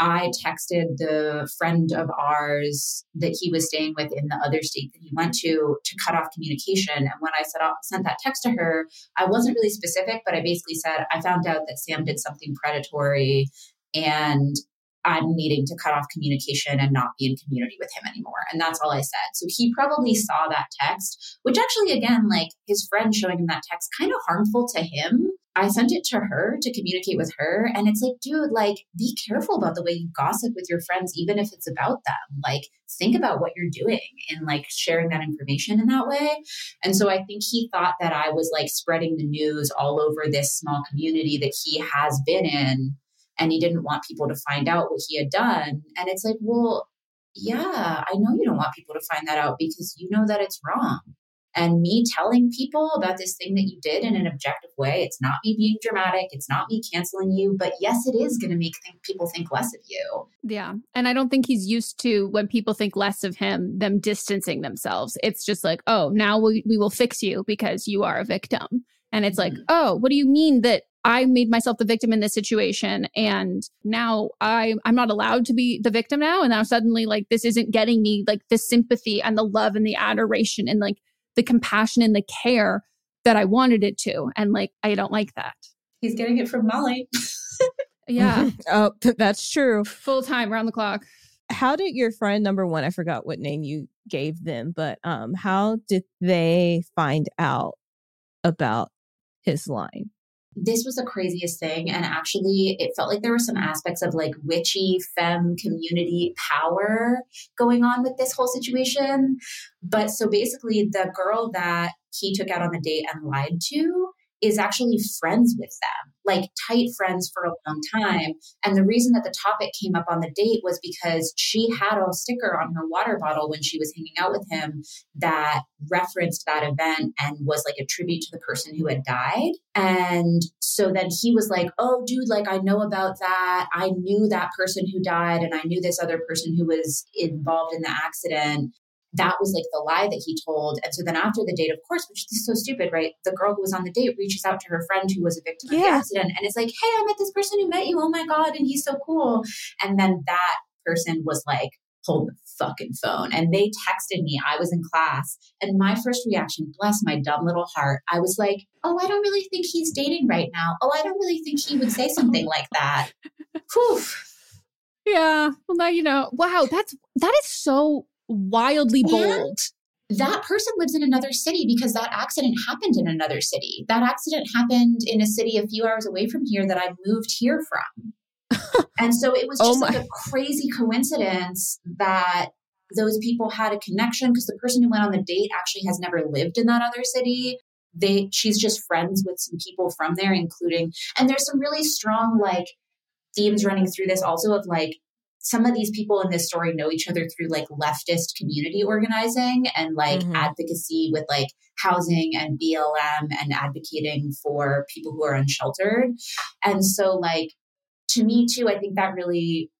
I texted the friend of ours that he was staying with in the other state that he went to to cut off communication. And when I set sent that text to her, I wasn't really specific, but I basically said, I found out that Sam did something predatory and I'm needing to cut off communication and not be in community with him anymore. And that's all I said. So he probably saw that text, which actually, again, like his friend showing him that text, kind of harmful to him. I sent it to her to communicate with her. And it's like, dude, like, be careful about the way you gossip with your friends, even if it's about them. Like, think about what you're doing and like sharing that information in that way. And so I think he thought that I was like spreading the news all over this small community that he has been in and he didn't want people to find out what he had done. And it's like, well, yeah, I know you don't want people to find that out because you know that it's wrong. And me telling people about this thing that you did in an objective way, it's not me being dramatic, it's not me canceling you, but yes, it is going to make think, people think less of you. Yeah. And I don't think he's used to when people think less of him, them distancing themselves. It's just like, oh, now we, we will fix you because you are a victim. And it's like, mm-hmm. oh, what do you mean that I made myself the victim in this situation and now I I'm not allowed to be the victim now and now suddenly like this isn't getting me like the sympathy and the love and the adoration and like the compassion and the care that I wanted it to and like I don't like that. He's getting it from Molly. Yeah. oh that's true Full time around the clock. how did your friend number one i forgot what name you gave them but um how did they find out about his line this was the craziest thing. And actually, it felt like there were some aspects of like witchy femme community power going on with this whole situation. But so basically, the girl that he took out on the date and lied to is actually friends with them, like tight friends for a long time. And the reason that the topic came up on the date was because she had a sticker on her water bottle when she was hanging out with him that referenced that event and was like a tribute to the person who had died. And so then he was like, Oh, dude, like I know about that. I knew that person who died and I knew this other person who was involved in the accident that was like the lie that he told. And so then after the date, of course, which is so stupid, right? The girl who was on the date reaches out to her friend who was a victim yeah. of the accident and it's like, hey, I met this person who met you. Oh my God. And he's so cool. And then that person was like, hold the fucking phone. And they texted me. I was in class. And my first reaction, bless my dumb little heart, I was like, oh, I don't really think he's dating right now. Oh, I don't really think he would say something like that. Whew. Yeah. Well, now you know. Wow. That's, that is so wildly bold. And that person lives in another city because that accident happened in another city. That accident happened in a city a few hours away from here that I moved here from. and so it was oh just oh like a crazy coincidence that those people had a connection because the person who went on the date actually has never lived in that other city they she's just friends with some people from there including and there's some really strong like themes running through this also of like some of these people in this story know each other through like leftist community organizing and like mm-hmm. advocacy with like housing and BLM and advocating for people who are unsheltered. And so, like, to me, too, I think that really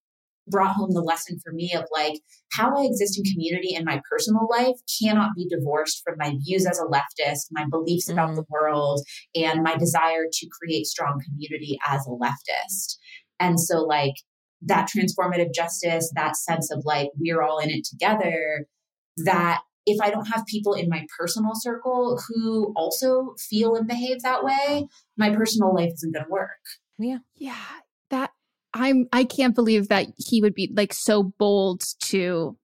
brought home the lesson for me of like how I exist in community in my personal life cannot be divorced from my views as a leftist, my beliefs mm-hmm. about the world, and my desire to create strong community as a leftist. And so, like, that transformative justice, that sense of like we're all in it together, that if I don't have people in my personal circle who also feel and behave that way, my personal life isn't going to work. Yeah. Yeah. That I'm I can't believe that he would be like so bold to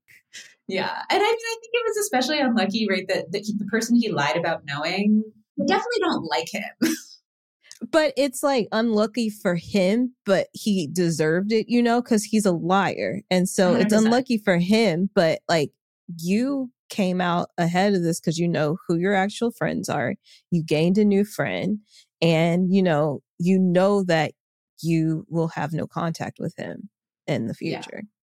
Yeah. And I mean I think it was especially unlucky right that, that he, the person he lied about knowing I definitely don't like him. but it's like unlucky for him, but he deserved it, you know, because he's a liar. And so 100%. it's unlucky for him, but like you came out ahead of this because you know who your actual friends are. You gained a new friend, and you know, you know that you will have no contact with him in the future. Yeah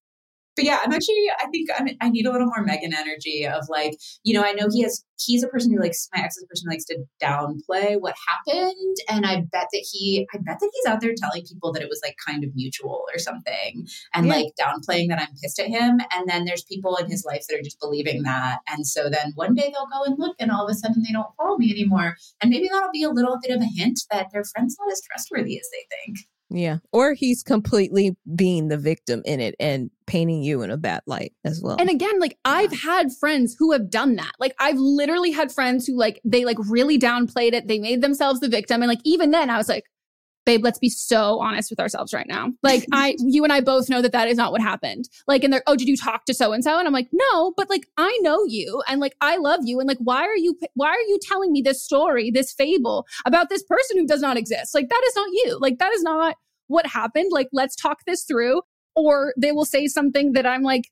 but yeah, I'm actually, I think I'm, i need a little more Meghan energy of like, you know, I know he has, he's a person who likes, my ex is a person who likes to downplay what happened. And I bet that he, I bet that he's out there telling people that it was like kind of mutual or something and yeah. like downplaying that I'm pissed at him. And then there's people in his life that are just believing that. And so then one day they'll go and look and all of a sudden they don't follow me anymore. And maybe that'll be a little bit of a hint that their friend's not as trustworthy as they think. Yeah. Or he's completely being the victim in it and painting you in a bad light as well. And again, like I've had friends who have done that. Like I've literally had friends who like they like really downplayed it. They made themselves the victim. And like even then I was like, babe, let's be so honest with ourselves right now. Like I, you and I both know that that is not what happened. Like, and they're, oh, did you talk to so and so? And I'm like, no, but like I know you, and like I love you, and like why are you, why are you telling me this story, this fable about this person who does not exist? Like that is not you. Like that is not what happened. Like let's talk this through. Or they will say something that I'm like,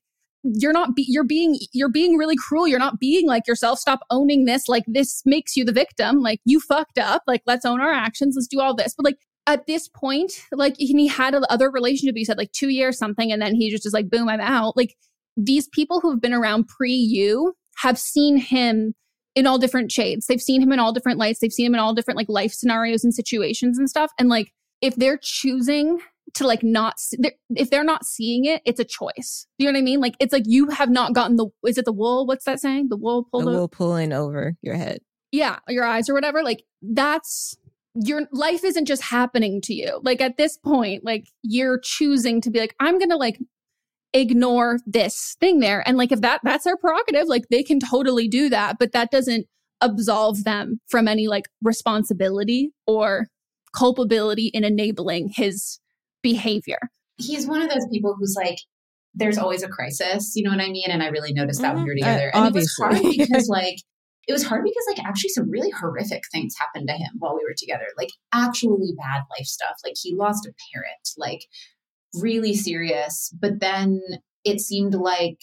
you're not be- you're being you're being really cruel you're not being like yourself stop owning this like this makes you the victim like you fucked up like let's own our actions let's do all this but like at this point, like he had other relationship, he said like two years something, and then he just is like, boom, I'm out. Like these people who have been around pre you have seen him in all different shades. They've seen him in all different lights. They've seen him in all different like life scenarios and situations and stuff. And like if they're choosing to like not if they're not seeing it it's a choice Do you know what i mean like it's like you have not gotten the is it the wool what's that saying the wool pulled the wool pulling over your head yeah your eyes or whatever like that's your life isn't just happening to you. Like at this point, like you're choosing to be like, I'm gonna like ignore this thing there. And like if that that's their prerogative, like they can totally do that, but that doesn't absolve them from any like responsibility or culpability in enabling his behavior. He's one of those people who's like, there's always a crisis, you know what I mean? And I really noticed that mm-hmm. when we were together. Uh, and obviously. it was hard because like it was hard because like actually some really horrific things happened to him while we were together like actually bad life stuff like he lost a parent like really serious but then it seemed like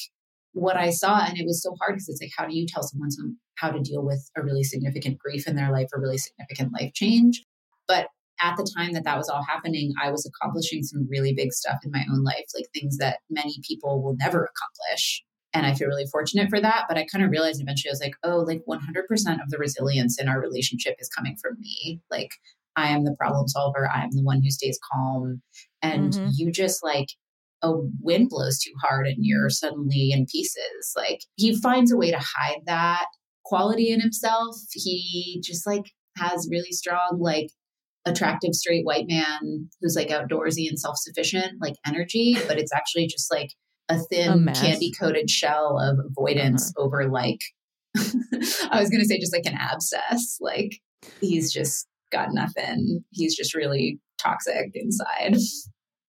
what I saw, and it was so hard because it's like, how do you tell someone some, how to deal with a really significant grief in their life, a really significant life change? But at the time that that was all happening, I was accomplishing some really big stuff in my own life, like things that many people will never accomplish. And I feel really fortunate for that. But I kind of realized eventually, I was like, oh, like 100% of the resilience in our relationship is coming from me. Like, I am the problem solver. I am the one who stays calm. And mm-hmm. you just like, a wind blows too hard and you're suddenly in pieces. Like, he finds a way to hide that quality in himself. He just like has really strong, like, attractive straight white man who's like outdoorsy and self-sufficient like energy but it's actually just like a thin candy coated shell of avoidance uh-huh. over like I was going to say just like an abscess like he's just got nothing. He's just really toxic inside.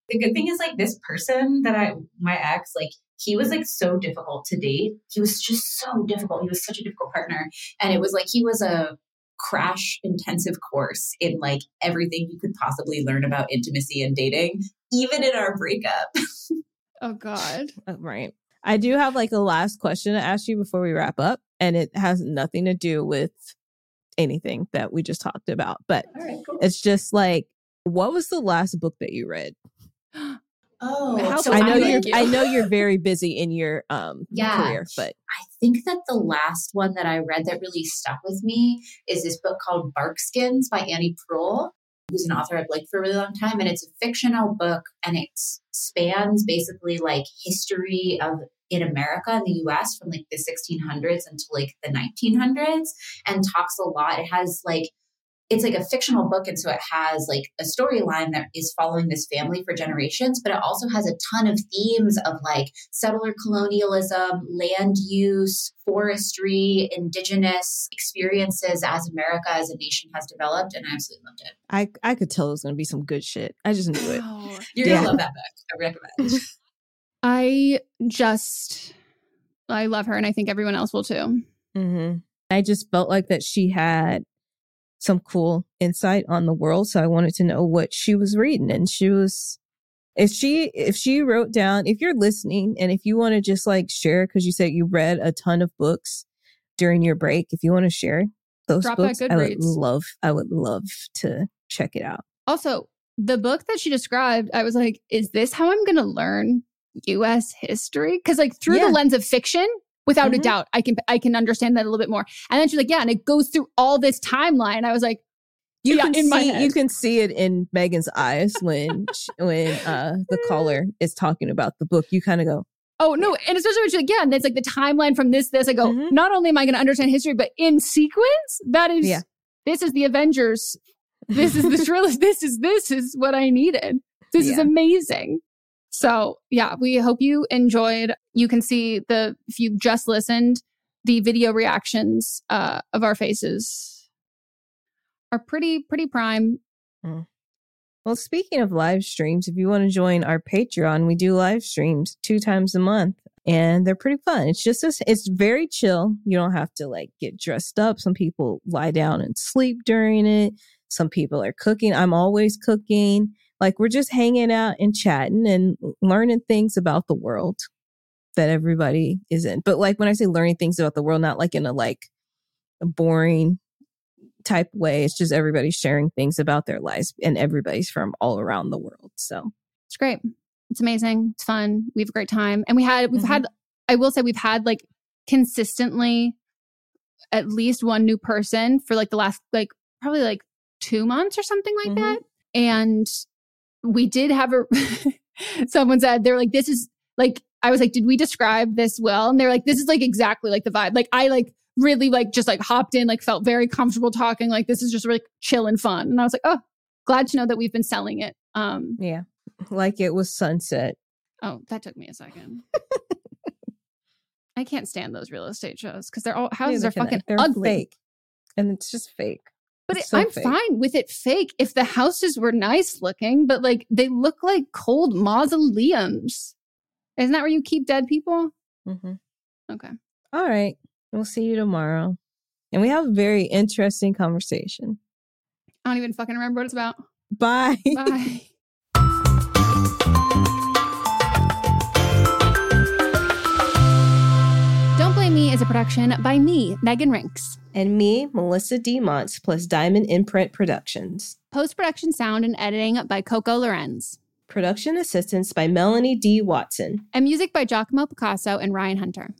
The good thing is like this person that I my ex like he was like so difficult to date. He was just so difficult. He was such a difficult partner. And it was like he was a crash intensive course in like everything you could possibly learn about intimacy and dating, even in our breakup. oh God. Right. I do have like a last question to ask you before we wrap up, and it has nothing to do with anything that we just talked about, but right, cool. it's just like, what was the last book that you read? Oh, so I know you're. You. I know you're very busy in your um yeah, career, but I think that the last one that I read that really stuck with me is this book called Barkskins by Annie Proulx, who's an author I've liked for a really long time, and it's a fictional book, and it spans basically like history of in America in the US from like the 1600s until like the 1900s, and talks a lot. It has like it's like a fictional book and so it has like a storyline that is following this family for generations but it also has a ton of themes of like settler colonialism land use forestry indigenous experiences as america as a nation has developed and i absolutely loved it. I i could tell it was going to be some good shit. I just knew it. You're yeah. gonna love that book. I recommend i just i love her and i think everyone else will too. Mm-hmm. i just felt like that she had some cool insight on the world. So I wanted to know what she was reading. And she was, if she, if she wrote down, if you're listening and if you want to just like share, cause you said you read a ton of books during your break, if you want to share those Drop books, I would love, I would love to check it out. Also, the book that she described, I was like, is this how I'm going to learn US history? Cause like through yeah. the lens of fiction, without mm-hmm. a doubt. I can I can understand that a little bit more. And then she's like, yeah, and it goes through all this timeline. I was like, you yeah, can see you can see it in Meghan's eyes when she, when uh the caller is talking about the book. You kind of go, Oh no, and especially when she's like, yeah, and it's like the timeline from this, this. I go, mm-hmm. not only am I going to understand history, but in sequence, that is, yeah. this is the Avengers. This is the thriller. this is this is what I needed. This yeah. is amazing. So, yeah, we hope you enjoyed. You can see the, if you just listened, the video reactions uh, of our faces are pretty, pretty prime. Mm. Well, speaking of live streams, if you want to join our Patreon, we do live streams two times a month and they're pretty fun. It's just, this, it's very chill. You don't have to like get dressed up. Some people lie down and sleep during it. Some people are cooking. I'm always cooking. Like we're just hanging out and chatting and learning things about the world that everybody is in. But like when I say learning things about the world, not like in a like a boring type way. It's just everybody sharing things about their lives and everybody's from all around the world. So it's great. It's amazing. It's fun. We have a great time. And we had, we've mm-hmm. had, I will say we've had like consistently at least one new person for like the last, like probably like two months or something like mm-hmm. that. And we did have a someone said they're like this is like I was like did we describe this well? And they're like this is like exactly like the vibe. Like I like really like just like hopped in like felt very comfortable talking like this is just really chill and fun. And I was like oh glad to know that we've been selling it. Um yeah. Like it was sunset. Oh that took me a second. I can't stand those real estate shows because they're all houses are fucking they're ugly. fake. And it's just fake but it, so I'm fake. fine with it fake if the houses were nice looking, but like they look like cold mausoleums. Isn't that where you keep dead people? Mm-hmm. Okay. All right. We'll see you tomorrow. And we have a very interesting conversation. I don't even fucking remember what it's about. Bye. Bye. Don't Blame Me is a production by me, Meghan Rienks. And me, Melisa D. Monts, plus Diamond Imprint Productions. Post production sound and editing by Coco Lorenz. Production assistance by Melanie D. Watson. And music by Giacomo Picasso and Ryan Hunter.